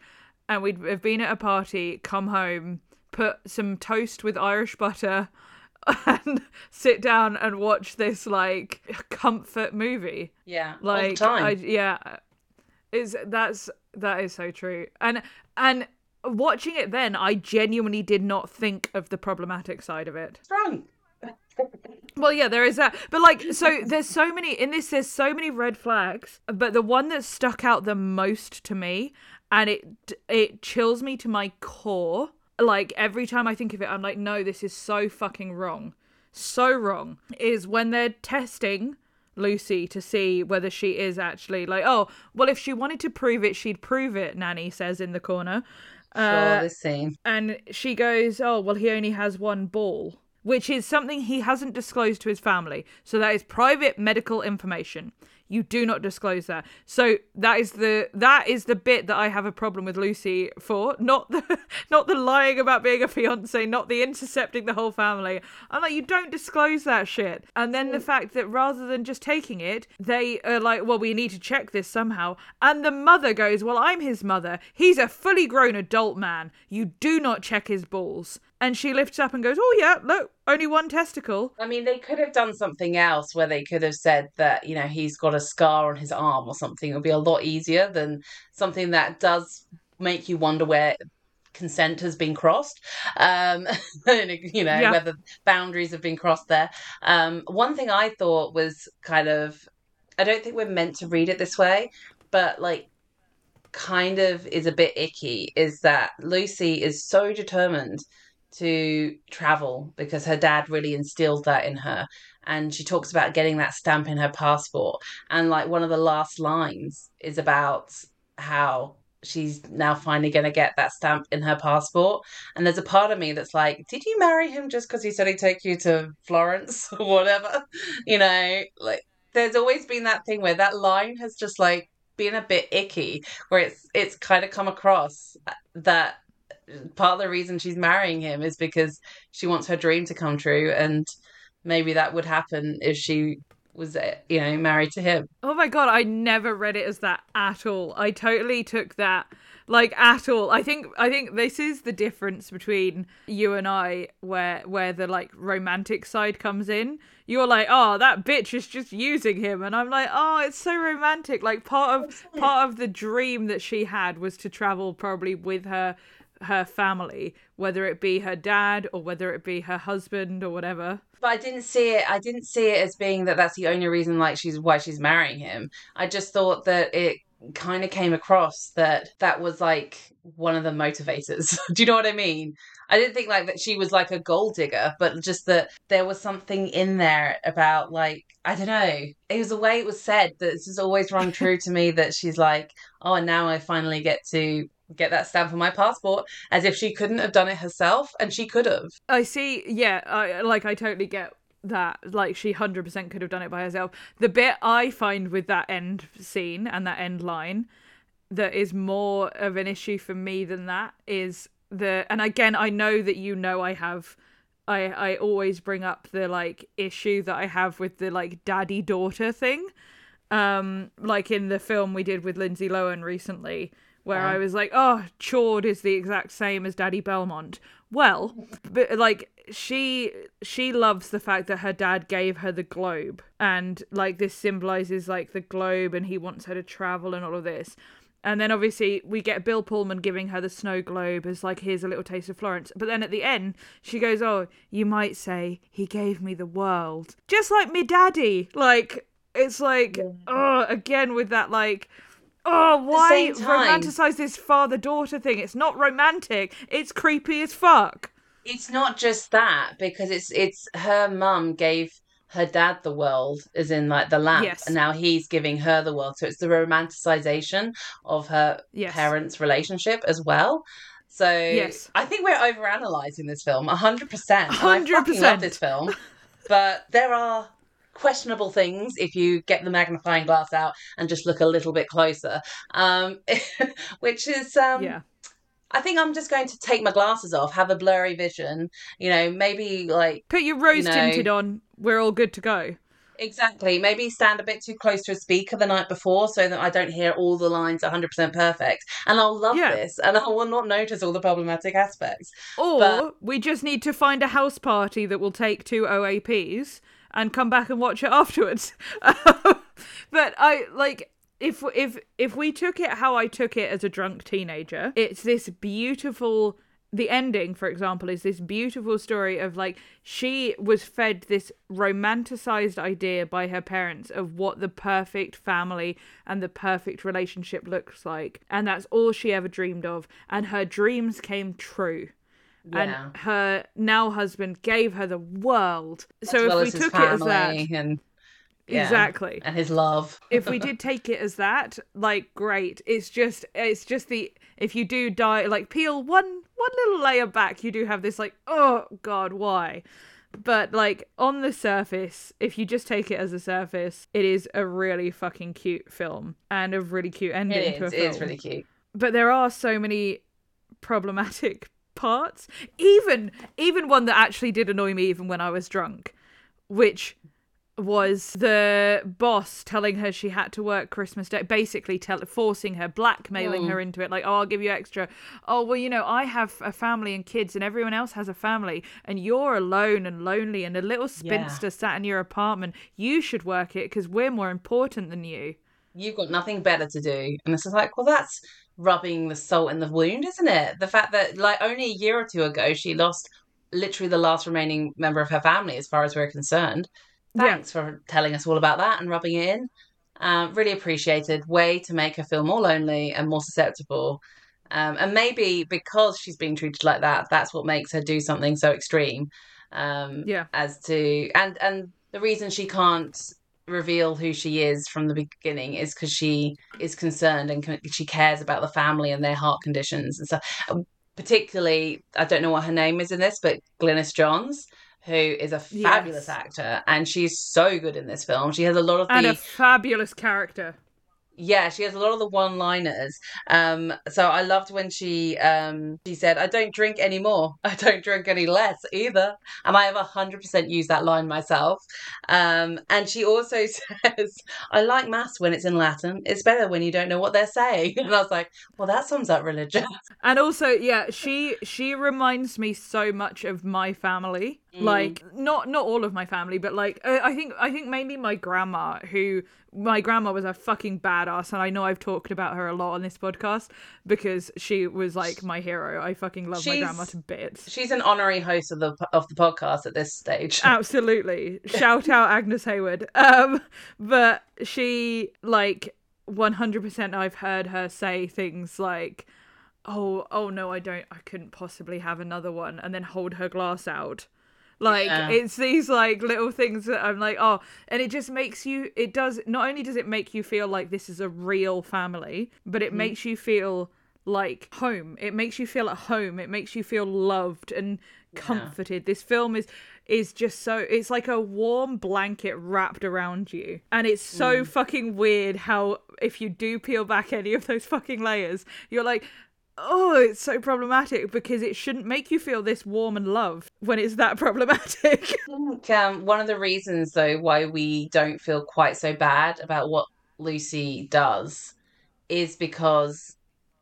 And we'd have been at a party, come home, put some toast with Irish butter (laughs) and sit down and watch this like comfort movie Yeah, like all the time. I, yeah is that's that is so true and and watching it then i genuinely did not think of the problematic side of it Strong. (laughs) well yeah there is that but like so there's so many in this there's so many red flags but the one that stuck out the most to me and it it chills me to my core like every time i think of it i'm like no this is so fucking wrong so wrong is when they're testing Lucy to see whether she is actually like oh well if she wanted to prove it she'd prove it Nanny says in the corner Sure, Uh, this scene. and she goes, "Oh, well, he only has one ball." Which is something he hasn't disclosed to his family. So that is private medical information. You do not disclose that. So that is the that is the bit that I have a problem with Lucy for. Not the (laughs) not the lying about being a fiance, not the intercepting the whole family. I'm like, you don't disclose that shit. And then the mm. fact that rather than just taking it, they are like, well, we need to check this somehow. And the mother goes, well, I'm his mother. He's a fully grown adult man. You do not check his balls. And she lifts up and goes, oh yeah, look, only one testicle. I mean, they could have done something else where they could have said that, you know, he's got a scar on his arm or something. It would be a lot easier than something that does make you wonder where consent has been crossed um (laughs) you know Yeah. whether boundaries have been crossed there um one thing i thought was kind of i don't think we're meant to read it this way but like kind of is a bit icky is that lucy is so determined to travel because her dad really instilled that in her. And she talks about getting that stamp in her passport. And like one of the last lines is about how she's now finally going to get that stamp in her passport. And there's a part of me that's like did you marry him just because he said he'd take you to florence (laughs) or whatever? You know like there's always been that thing where that line has just like been a bit icky where it's it's kind of come across that part of the reason she's marrying him is because she wants her dream to come true and maybe that would happen if she was uh, you know married to him Oh my god, I never read it as that at all. I totally took that like at all. I think I think this is the difference between you and I where where the like romantic side comes in. You're like, "Oh, that bitch is just using him." And I'm like, "Oh, it's so romantic." Like part of part of the dream that she had was to travel probably with her her family, whether it be her dad or whether it be her husband or whatever. but i didn't see it i didn't see it as being that that's the only reason like she's why she's marrying him. I just thought that it kind of came across that that was like one of the motivators. (laughs) Do you know what i mean? I didn't think like that she was like a gold digger but just that there was something in there about like i don't know. It was the way it was said that this has always rung true to me that she's like oh now i finally get to get that stamp on my passport as if she couldn't have done it herself and she could have I see. Yeah, I like. I totally get that. Like, she hundred percent could have done it by herself. The bit I find with that end scene and that end line that is more of an issue for me than that is the. And again, I know that you know I have. I I always bring up the like issue that I have with the like daddy daughter thing. Um, like in the film we did with Lindsay Lohan recently, where Yeah. I was like, "Oh, Chord is the exact same as Daddy Belmont." Well, but like she she loves the fact that her dad gave her the globe, and like this symbolizes like the globe, and he wants her to travel and all of this. And then obviously we get Bill Pullman giving her the snow globe as like here's a little taste of Florence. But then at the end she goes, "Oh, you might say he gave me the world, just like me daddy." Like it's like oh, again with that like oh why time- romanticize this father daughter thing? It's not romantic. It's creepy as fuck. it's not just that because it's it's her mum gave her dad the world as in like the lamp Yes. and now he's giving her the world so it's the romanticization of her Yes. parents relationship as well so Yes. i think we're overanalyzing this film 100% And i fucking 100%. love this film but there are questionable things if you get the magnifying glass out and just look a little bit closer um (laughs) which is um yeah. I think I'm just going to take my glasses off, have a blurry vision, you know, maybe like Put your rose know- tinted on. We're all good to go. exactly, maybe stand a bit too close to a speaker the night before so that I don't hear all the lines 100% perfect. And I'll love Yeah. this and I will not notice all the problematic aspects. Or But- we just need to find a house party that will take two OAPs and come back and watch it afterwards. (laughs) but I like if if if we took it how I took it as a drunk teenager, it's this beautiful the ending, for example, is this beautiful story of like she was fed this romanticized idea by her parents of what the perfect family and the perfect relationship looks like. And that's all she ever dreamed of. And her dreams came true. Yeah. And her now husband gave her the world. So as if we as took it as that, and yeah, exactly. and his love. (laughs) if we did take it as that, like great. It's just it's just the if you do die like peel one one little layer back, you do have this like oh god why, But like on the surface, if you just take it as a surface, it is a really fucking cute film and a really cute ending It to a film. It is really cute. But there are so many problematic parts. Even even one that actually did annoy me even when I was drunk, which was the boss telling her she had to work Christmas Day, basically tell, forcing her, blackmailing her mm. into it. Like, oh, I'll give you extra. Oh, well, you know, I have a family and kids, and everyone else has a family, and you're alone and lonely, and a little spinster sat in your apartment. You should work it because we're more important than you. You've got nothing better to do. And it's just like, well, that's rubbing the salt in the wound, isn't it? The fact that, like, only a year or two ago, she lost literally the last remaining member of her family, as far as we're concerned. Yeah. Thanks for telling us all about that and rubbing it in. Um, really appreciated. Way to make her feel more lonely and more susceptible. Um, and maybe because she's being treated like that, that's what makes her do something so extreme. Um, Yeah. As to and and the reason she can't reveal who she is from the beginning is because she is concerned and she cares about the family and their heart conditions and stuff. Um, Particularly, I don't know what her name is in this, but Glynis Johns, who is a fabulous Yes. actor, and she's so good in this film. She has a lot of the And a fabulous character. Yeah, she has a lot of the one-liners. Um, so I loved when she um she said, "I don't drink anymore. (laughs) I don't drink any less either." And I have a hundred percent used that line myself. Um, and she also (laughs) says, "I like mass when it's in Latin. It's better when you don't know what they're saying." (laughs) And I was like, "Well, that sums up religion." And also, yeah, she she reminds me so much of my family. Mm. Like not not all of my family, but like uh, I think I think mainly my grandma who my grandma was a fucking badass and I know I've talked about her a lot on this podcast because she was like my hero. I fucking love my grandma to bits. She's an honorary host of the of the podcast at this stage. (laughs) Absolutely. Shout out Agnes Hayward. Um but she like 100% I've heard her say things like oh oh no I don't I couldn't possibly have another one and then hold her glass out. Like Yeah. it's these like little things that I'm like oh and it just makes you it does not only does it make you feel like this is a real family but it mm-hmm. makes you feel like home. It makes you feel at home. It makes you feel loved and comforted. This film is is just so it's like a warm blanket wrapped around you. And it's so mm. fucking weird how if you do peel back any of those fucking layers you're like oh it's so problematic because it shouldn't make you feel this warm and loved when it's that (laughs) problematic I think um, one of the reasons, though, why we don't feel quite so bad about what Lucy does is because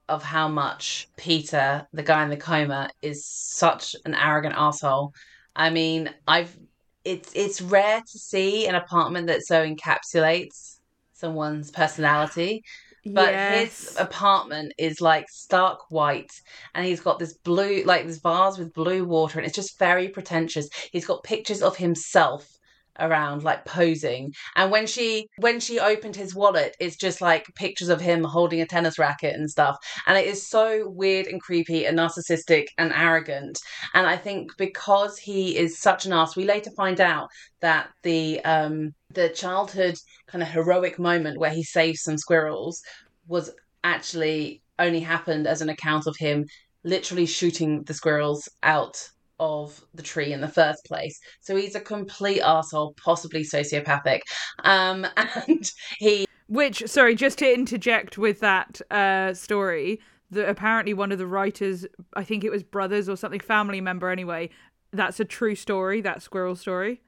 of how much Peter, the guy in the coma, is such an arrogant asshole. I mean, I've it's it's rare to see an apartment that so encapsulates someone's personality. But his apartment is like stark white, and he's got this blue, like this vase with blue water, and it's just very pretentious. He's got pictures of himself around, like posing. And when she when she opened his wallet, it's just like pictures of him holding a tennis racket and stuff. And it is so weird and creepy and narcissistic and arrogant. And I think because he is such an ass, we later find out that the um the childhood kind of heroic moment where he saves some squirrels was actually only happened as an account of him literally shooting the squirrels out of the tree in the first place. So he's a complete asshole, possibly sociopathic. Um, (laughs) and he Which, sorry, just to interject with that uh, story, that apparently one of the writers, I think it was brothers or something, family member anyway, that's a true story, that squirrel story.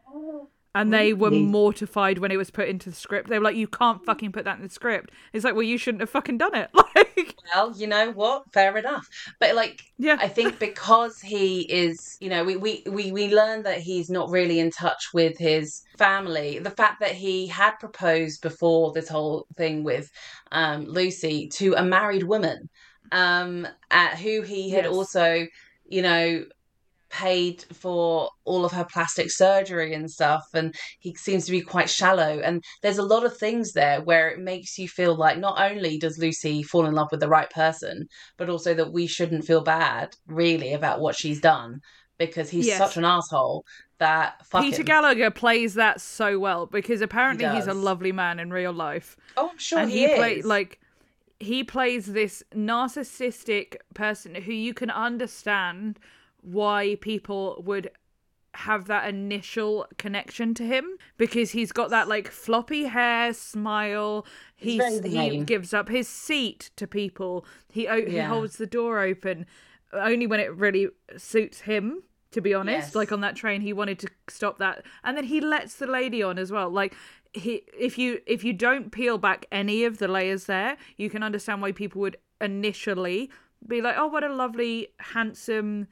And they were mortified when it was put into the script. They were like, "You can't fucking put that in the script." It's like, well, you shouldn't have fucking done it. (laughs) Like, well, you know what? Fair enough. But like yeah, I think because he is, you know, we, we, we, we learn that he's not really in touch with his family. The fact that he had proposed before this whole thing with um, Lucy to a married woman, um, at who he had Yes. also, you know, paid for all of her plastic surgery and stuff and he seems to be quite shallow and there's a lot of things there where it makes you feel like not only does Lucy fall in love with the right person but also that we shouldn't feel bad really about what she's done because he's Yes. such an asshole that Peter him. Gallagher plays that so well because apparently he's a lovely man in real life. oh I'm sure and he, he, play is. like he plays this narcissistic person who you can understand why people would have that initial connection to him because he's got that like floppy hair smile. He's he gives up his seat to people. He o- he holds the door open uh, only when it really suits him to be honest. Yes. like on that train he wanted to stop that. And then he lets the lady on as well. Like he if you if you don't peel back any of the layers there you can understand why people would initially be like oh what a lovely handsome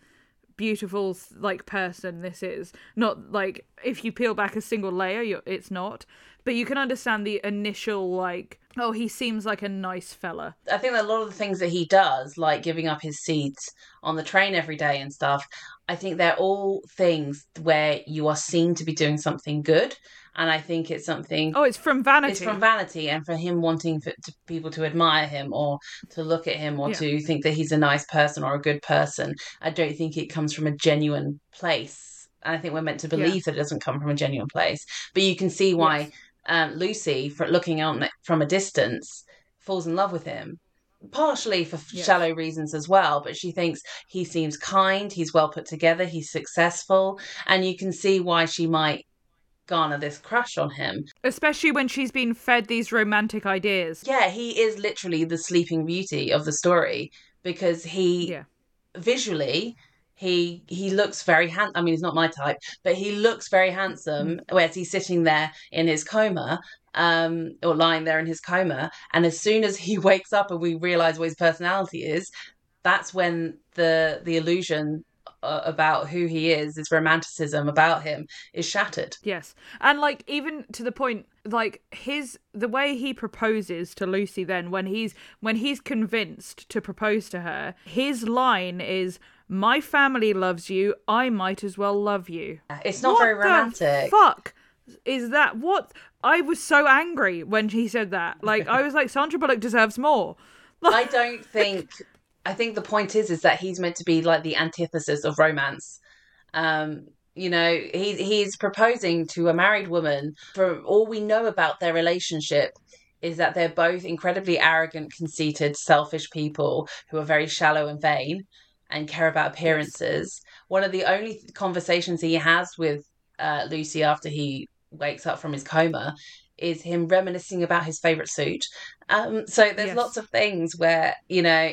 beautiful like person this is. Not like if you peel back a single layer it's not. But you can understand the initial like oh he seems like a nice fella I think that a lot of the things that he does, like giving up his seat on the train every day and stuff, I think they're all things where you are seen to be doing something good. And I think it's something. oh it's from vanity It's from vanity and for him wanting for, to, people to admire him or to look at him or Yeah. to think that he's a nice person or a good person. I don't think it comes from a genuine place. And I think we're meant to believe that it doesn't come from a genuine place. But you can see why Yes. Um, Lucy, for looking on from a distance, falls in love with him. Partially for Yes. shallow reasons as well, but she thinks he seems kind, he's well put together, he's successful, and you can see why she might garner this crush on him. especially when she's been fed these romantic ideas Yeah, he is literally the sleeping beauty of the story because he yeah visually he he looks very handsome. I mean, he's not my type, but he looks very handsome. Whereas he's sitting there in his coma, um, or lying there in his coma, and as soon as he (laughs) wakes up and we realize what his personality is, that's when the the illusion uh, about who he is, his romanticism about him, is shattered. Yes. And like even to the point like his the way he proposes to Lucy then when he's when he's convinced to propose to her, his line is my family loves you, I might as well love you. It's not What very the romantic. fuck is that? What I was so angry when he said that. Like I was like Sandra Bullock deserves more. (laughs) I don't think. I think the point is, is that he's meant to be like the antithesis of romance. Um, you know, he he's proposing to a married woman. For all we know about their relationship, is that they're both incredibly arrogant, conceited, selfish people who are very shallow and vain, and care about appearances. One of the only conversations he has with uh, Lucy after he wakes up from his coma is him reminiscing about his favorite suit. Um, so there's Yes. lots of things where you know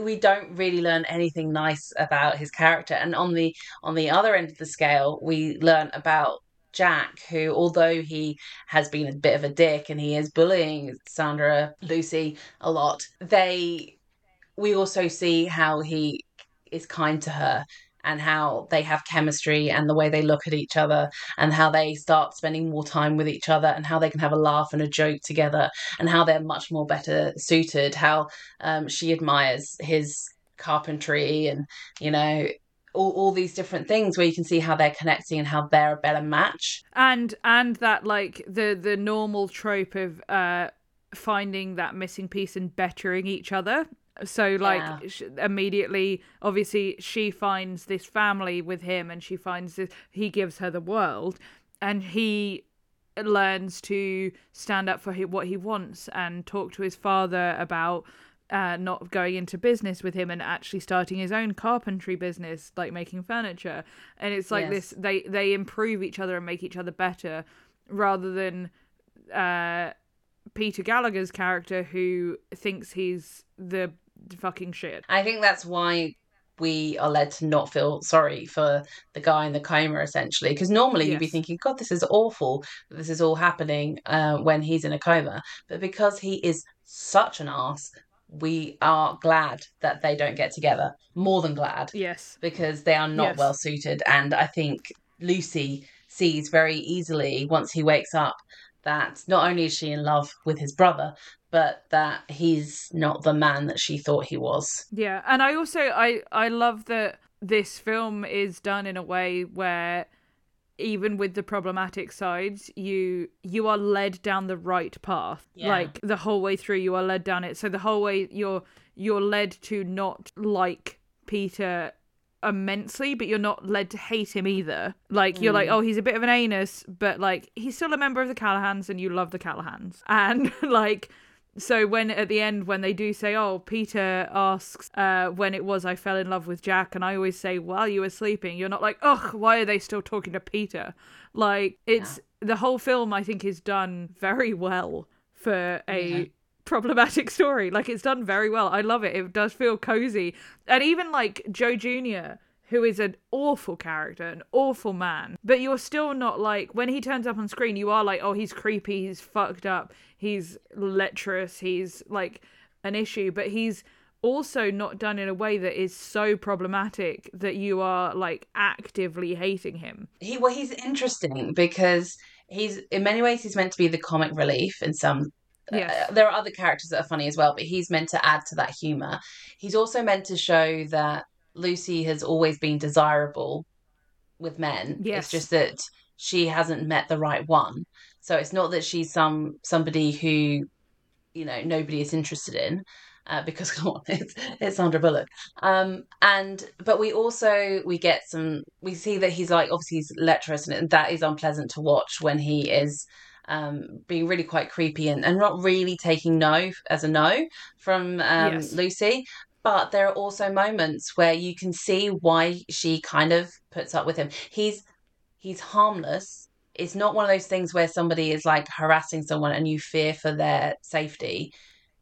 we don't really learn anything nice about his character, and on the on the other end of the scale, we learn about Jack, who although he has been a bit of a dick and he is bullying Sandra Lucy a lot, they we also see how he is kind to her and how they have chemistry and the way they look at each other and how they start spending more time with each other and how they can have a laugh and a joke together and how they're much more better suited how um, she admires his carpentry and you know all, all these different things where you can see how they're connecting and how they're a better match. And and that like the the normal trope of uh finding that missing piece and bettering each other so like Yeah. sh- immediately obviously she finds this family with him and she finds this he gives her the world and he learns to stand up for what he wants and talk to his father about uh, not going into business with him and actually starting his own carpentry business, like making furniture. And it's like Yes. this: they they improve each other and make each other better, rather than uh, Peter Gallagher's character who thinks he's the fucking shit. I think that's why we are led to not feel sorry for the guy in the coma, essentially. Because normally you'd be thinking, God, this is awful this is all happening uh, when he's in a coma. But because he is such an ass, we are glad that they don't get together. More than glad. Yes. Because they are not Yes. well suited. And I think Lucy sees very easily once he wakes up that not only is she in love with his brother, but that he's not the man that she thought he was. Yeah, and I also I I love that this film is done in a way where even with the problematic sides you you are led down the right path. Yeah. like the whole way through you are led down it. So the whole way you're you're led to not like peter immensely but you're not led to hate him either. Like you're like mm. oh he's a bit of an anus but like he's still a member of the callaghans and you love the callaghans and (laughs) like so when at the end when they do say oh peter asks uh when it was i fell in love with jack and i always say while you were sleeping you're not like ugh why are they still talking to peter? Like it's yeah. the whole film i think is done very well for a yeah. problematic (laughs) story. Like it's done very well. I love it. It does feel cozy. And even like joe junior who is an awful character, an awful man, but you're still not like when he turns up on screen, you are like, oh, he's creepy, he's fucked up, he's lecherous, he's like an issue, but he's also not done in a way that is so problematic that you are like actively hating him. He well, he's interesting because he's in many ways he's meant to be the comic relief in some Yes. Uh, there are other characters that are funny as well, but he's meant to add to that humor. He's also meant to show that Lucy has always been desirable with men. Yes. It's just that she hasn't met the right one. So it's not that she's some somebody who, you know, nobody is interested in. Uh, because (laughs) come on, it's it's Sandra Bullock. Um, and but we also we get some we see that he's like obviously he's lecherous and that is unpleasant to watch when he is um, being really quite creepy and, and not really taking no as a no from um, yes. Lucy. But there are also moments where you can see why she kind of puts up with him. He's he's harmless. It's not one of those things where somebody is like harassing someone and you fear for their safety.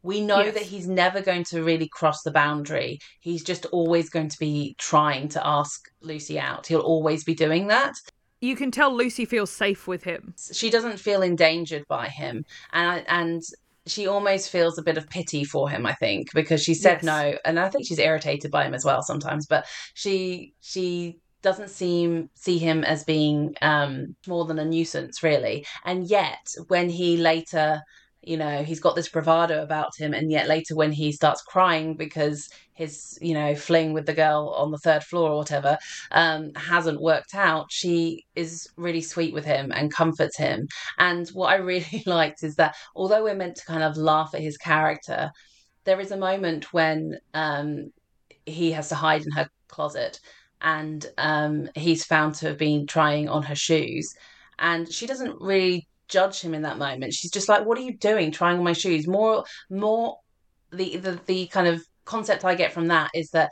We know yes. that he's never going to really cross the boundary. He's just always going to be trying to ask Lucy out. He'll always be doing that you can tell Lucy feels safe with him. She doesn't feel endangered by him, and and she almost feels a bit of pity for him i think because she said yes. no and i think she's irritated by him as well sometimes but she she doesn't seem see him as being um more than a nuisance really and yet when he later you know he's got this bravado about him and yet later when he starts crying because his you know fling with the girl on the third floor or whatever um, hasn't worked out she is really sweet with him and comforts him. And what i (laughs) really liked is that although we're meant to kind of laugh at his character there is a moment when um, he has to hide in her closet and um, he's found to have been trying on her shoes. And she doesn't really judge him in that moment. She's just like, "What are you doing, trying on my shoes?" More, more, the the the kind of concept I get from that is that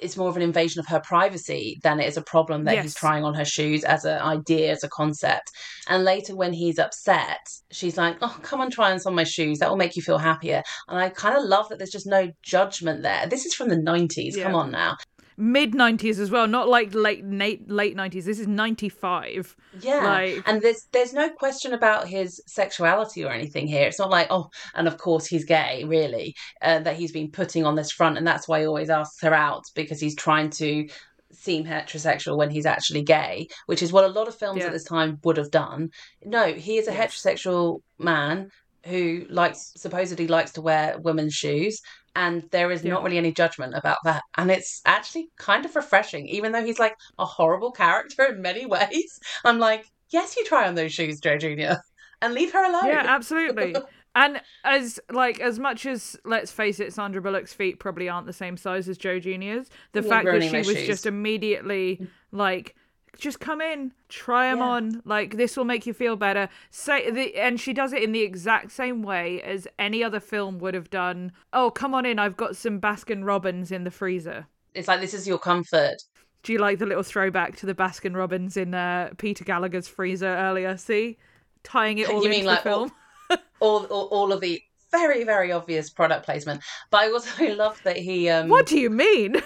it's more of an invasion of her privacy than it is a problem that yes. he's trying on her shoes as an idea, as a concept. And later, when he's upset, she's like, "Oh, come on, try on some of my shoes. That will make you feel happier." And I kind of love that there's just no judgment there. This is from the '90s. Yeah. Come on now mid 90s as well not like late late late 90s this is 95 yeah like... and there's there's no question about his sexuality or anything here it's not like oh and of course he's gay really uh, that he's been putting on this front and that's why he always asks her out because he's trying to seem heterosexual when he's actually gay which is what a lot of films yeah. at this time would have done no he is a yes. heterosexual man who likes supposedly likes to wear women's shoes and there is yeah. not really any judgment about that. And it's actually kind of refreshing even though he's like a horrible character in many (laughs) ways. I'm like yes you try on those shoes joe junior (laughs) and leave her alone. Yeah absolutely. And as like as much as let's face it sandra bullock's feet probably aren't the same size as joe junior's the yeah, fact that she was shoes. just immediately mm. like just come in, try them yeah. on. Like this will make you feel better. Say the and she does it in the exact same way as any other film would have done. Oh, come on in. I've got some Baskin Robbins in the freezer. It's like this is your comfort. Do you like the little throwback to the Baskin Robbins in uh, Peter Gallagher's freezer earlier? See, tying it (laughs) all you into mean, like, the film. (laughs) all, all, all of the very very obvious product placement. But i also (laughs) love that he um what do you mean? (laughs)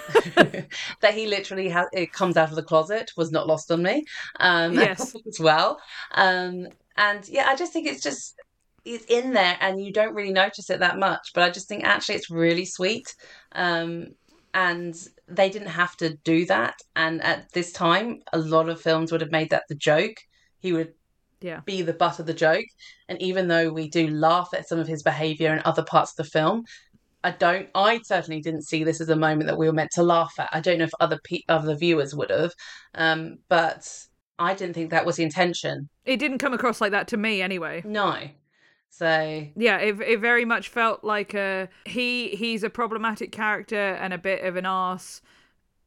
that he literally has it comes out of the closet was not lost on me um (laughs) yes. as well. Um and yeah i just think it's just it's in there and you don't really notice it that much. But i just think actually it's really sweet um and they didn't have to do that. And at this time a lot of films would have made that the joke. He would yeah. be the butt of the joke. And even though we do laugh at some of his behavior in other parts of the film, I don't. I certainly didn't see this as a moment that we were meant to laugh at. I don't know if other pe- other viewers would have, um, but I didn't think that was the intention. It didn't come across like that to me, anyway. No. So yeah, it it very much felt like a he he's a problematic character and a bit of an ass,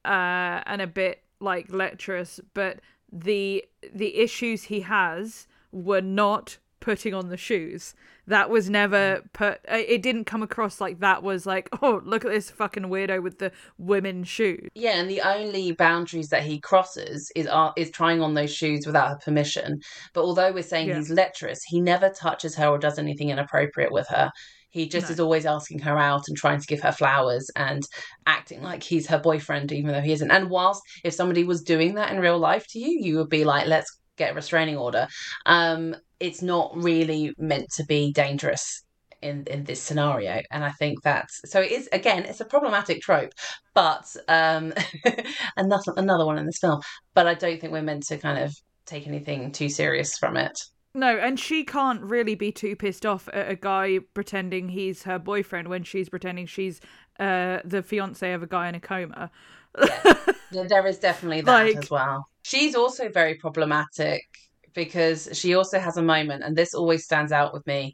uh, and a bit like lecherous, but the the issues he has were not putting on the shoes. That was never put. uh, It didn't come across like that was like, (laughs) oh, look at this fucking weirdo with the women's shoes. Yeah, and the only boundaries that he crosses is are, is trying on those shoes without her permission. But although we're saying Yeah. he's lecherous, he never touches her or does anything inappropriate with her. He just No. is always asking her out and trying to give her flowers and acting like he's her boyfriend, even though he isn't. And whilst if somebody was doing that in real life to you, you would be like, let's get a restraining order. Um, it's not really meant to be dangerous in in this scenario and i think that's so it is again it's a problematic trope but um (laughs) another another one in this film but i don't think we're meant to kind of take anything too serious from it No, and she can't really be too pissed off at a guy pretending he's her boyfriend when she's pretending she's uh, the fiance of a guy in a coma. There- there is definitely that Like- as well she's also very problematic because she also has a moment and this always stands out with me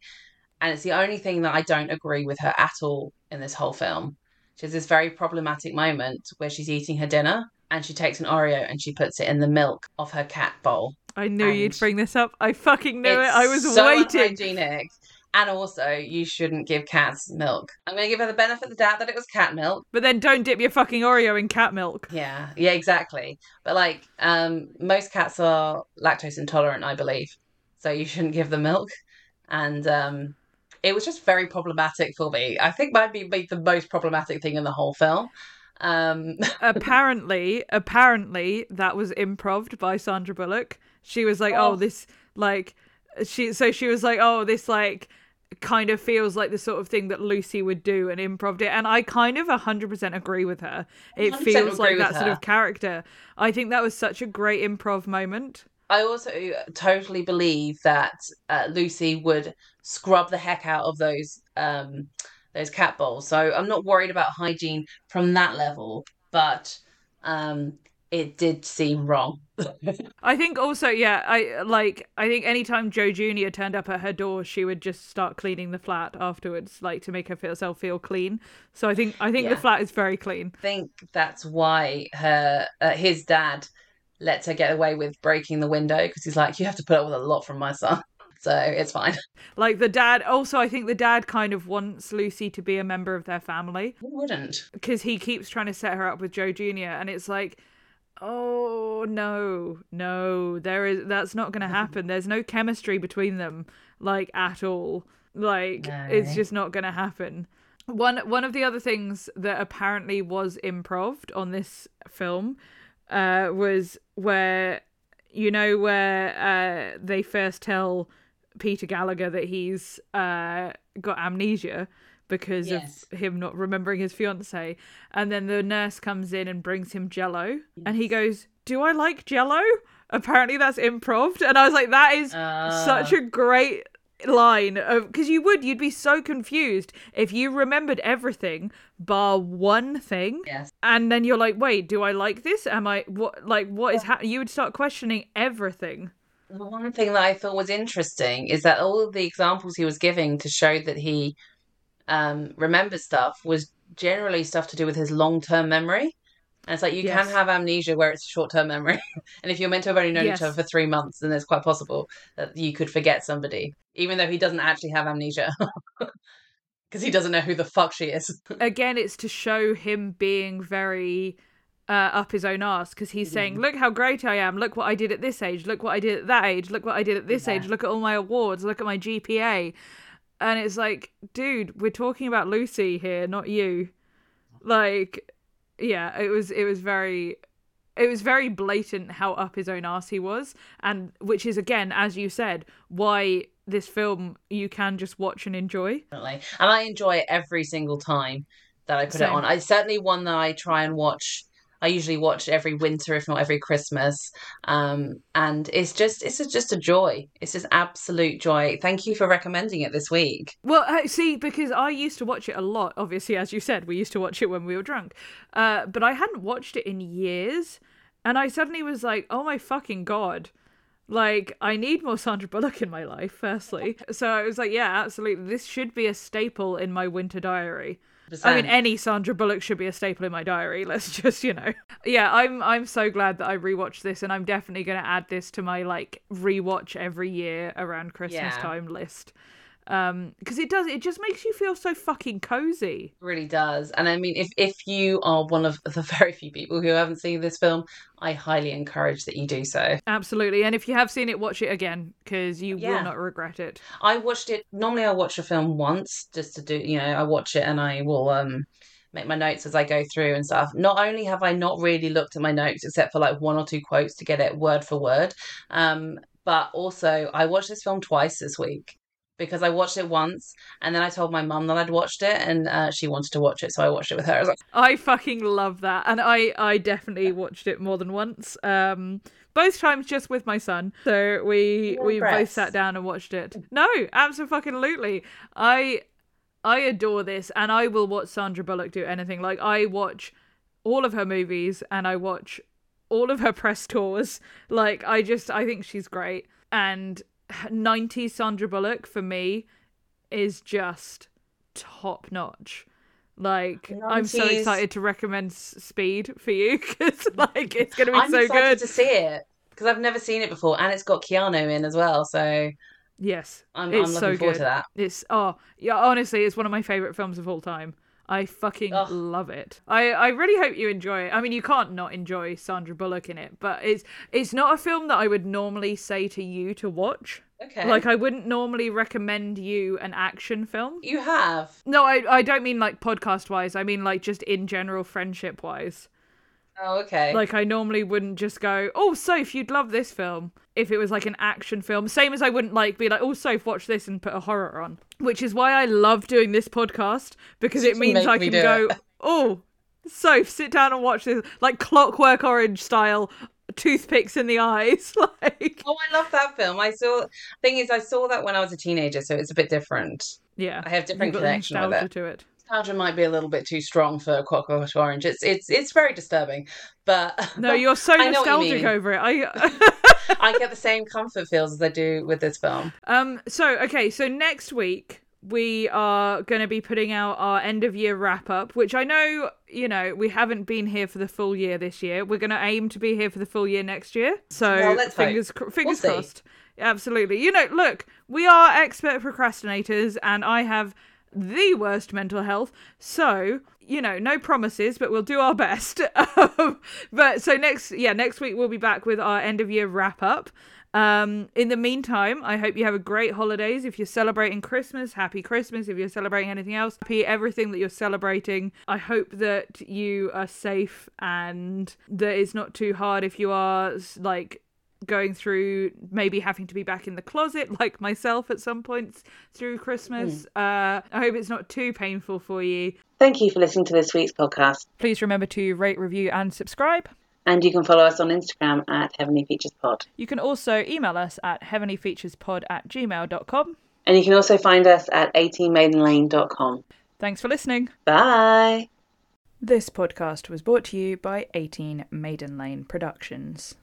and it's the only thing that i don't agree with her at all in this whole film she has this very problematic moment where she's eating her dinner and she takes an oreo and she puts it in the milk of her cat bowl I knew you'd bring this up. I fucking knew it. I was so waiting. unhygienic. And also, you shouldn't give cats milk. I'm going to give her the benefit of the doubt that it was cat milk. But then don't dip your fucking Oreo in cat milk. Yeah, yeah, exactly. But like, um, most cats are lactose intolerant, I believe, so you shouldn't give them milk. And um, it was just very problematic for me. I think might be the most problematic thing in the whole film. Um, (laughs) apparently, apparently that was improved by Sandra Bullock. She was like, "Oh, Oh. this like she." So she was like, "Oh, this like kind of feels like the sort of thing that Lucy would do and improved it." And I kind of hundred percent agree with her. It feels like that sort of character. I think that was such a great improv moment. I also totally believe that uh, Lucy would scrub the heck out of those um, those cat bowls. So I'm not worried about hygiene from that level, but um, it did seem wrong. I think also, yeah, I like. I think anytime Joe Junior turned up at her door, she would just start cleaning the flat afterwards, like to make her feel herself feel clean. So I think I think the flat is very clean. I think that's why her uh, his dad lets her get away with breaking the window because he's like, you have to put up with a lot from my son. (laughs) So it's fine. Like the dad. Also, I think the dad kind of wants Lucy to be a member of their family Who wouldn't? because he keeps trying to set her up with Joe Junior, and it's like. Oh no, no, there is that's not gonna (laughs) happen. There's no chemistry between them, like at all. Like it's just not gonna happen. One one of the other things that apparently was improved on this film uh was where you know where uh they first tell Peter Gallagher that he's uh got amnesia because Yes. of him not remembering his fiance and then the nurse comes in and brings him jello. And he goes do i like jello? Apparently that's improv. And i was like that is such Uh. a great line of because you would you'd be so confused if you remembered everything bar one thing. Yes. and then you're like wait do i like this? Am i what like what is happening you would start questioning everything. The one thing that I thought was interesting is that all of the examples he was giving to show that he um, remembers stuff was generally stuff to do with his long term memory. And it's like you Yes. can have amnesia where it's short term memory. (laughs) and if you're meant to have only known Yes. each other for three months, then it's quite possible that you could forget somebody, even though he doesn't actually have amnesia. (laughs) Because he doesn't know who the fuck she is. (laughs) again it's to show him being very uh, up his own ass because he's saying look how great i am look what i did at this age look what i did at that age look what i did at this age look at all my awards look at my gpa and it's like dude we're talking about lucy here not you like yeah it was it was very it was very blatant how up his own ass he was and which is again as you said why this film you can just watch and enjoy And I enjoy it every single time that I put Same. it on. It's certainly one that I try and watch. I usually watch every winter, if not every Christmas. Um, and it's just it's a, just a joy. It's just absolute joy. Thank you for recommending it this week. Well, uh, see, because I used to watch it a lot. Obviously, as you said, we used to watch it when we were drunk. Uh, but I hadn't watched it in years, and I suddenly was like, "Oh my fucking god!" Like, I need more Sandra Bullock in my life. Firstly, so I was like, "Yeah, absolutely. This should be a staple in my winter diary." I mean, any Sandra Bullock should be a staple in my diary. Let's just, you know, yeah. I'm I'm so glad that I rewatched this, and I'm definitely going to add this to my like rewatch every year around Christmas Yeah. time list. Um, because it does, it just makes you feel so fucking cozy. really does. And I mean, if if you are one of the (laughs) very few people who haven't seen this film, I highly encourage that you do so. Absolutely, and if you have seen it, watch it again because you Yeah. will not regret it. I watched it. Normally, I watch a film once just to do, you know, I watch it and I will um make my notes as I go through and stuff. Not only have I not really looked at my notes except for like one or two quotes to get it word for word, um, but also I watched this film twice this week because I watched it once and then I told my mum that I'd watched it and uh, she wanted to watch it, so I watched it with her. I like, I fucking love that, and I I definitely watched it more than once. Um, both times just with my son. So we we both sat down and watched it. No, absolutely. I I adore this, and I will watch Sandra Bullock do anything. Like I watch all of her movies, and I watch all of her press tours. Like I just I think she's great, and 90s Sandra Bullock for me is just top notch. Like I'm so excited to recommend Speed for you (laughs) because like it's gonna be I'm so excited good. to see it because I've never seen it before and it's got Keanu in as well, so Yes, I'm, it's I'm looking so forward good. to that. It's oh yeah, honestly, it's one of my favorite films of all time. I fucking Ugh. love it. I I really hope you enjoy it. I mean, you can't not enjoy Sandra Bullock in it, but it's it's not a film that I would normally say to you to watch. Okay. Like I wouldn't normally recommend you an action film. you have. No, I I don't mean like podcast wise. I mean like just in general friendship wise. Oh, okay. Like I normally wouldn't just go, "Oh, Soph, you'd love this film." If it was like an action film, same as I wouldn't like be like, "Oh, Soph, watch this and put a horror on." Which is why I love doing this podcast because it means I can go, it. (laughs) "Oh, Soph, sit down and watch this." Like Clockwork Orange style, toothpicks in the eyes, (laughs) like Oh, I love that film. I saw. Thing is, I saw that when I was a teenager, so it's a bit different. yeah. I have different You've got the connection with it. to it. Nostalgia might be a little bit too strong for Clockwork Orange. It's it's it's very disturbing, but (laughs) No, you're so what you nostalgic over it. I (laughs) I get the same comfort feels as I do with this film. Um. So okay. So next week we are going to be putting out our end of year wrap up, which I know you know we haven't been here for the full year this year. We're going to aim to be here for the full year next year. So Well, let's fingers cr- fingers see. crossed. Absolutely. You know, look, we are expert procrastinators, and I have the worst mental health. So you know, no promises, but we'll do our best. (laughs) Um, but so next, yeah, next week we'll be back with our end of year wrap up. Um, in the meantime, I hope you have a great holidays. If you're celebrating Christmas, happy Christmas. If you're celebrating anything else, happy everything that you're celebrating. I hope that you are safe and that it's not too hard if you are like going through maybe having to be back in the closet (laughs) like myself at some points through Christmas. Uh, I hope it's not too painful for you. Thank you for listening to this week's podcast, Please remember to rate, review, and subscribe. and you can follow us on Instagram at Heavenly Features Pod. You can also email us at heavenlyfeaturespod at gmail.com. And you can also find us at 18maidenlane.com. Thanks for listening. Bye. This podcast was brought to you by 18 Maiden Lane Productions.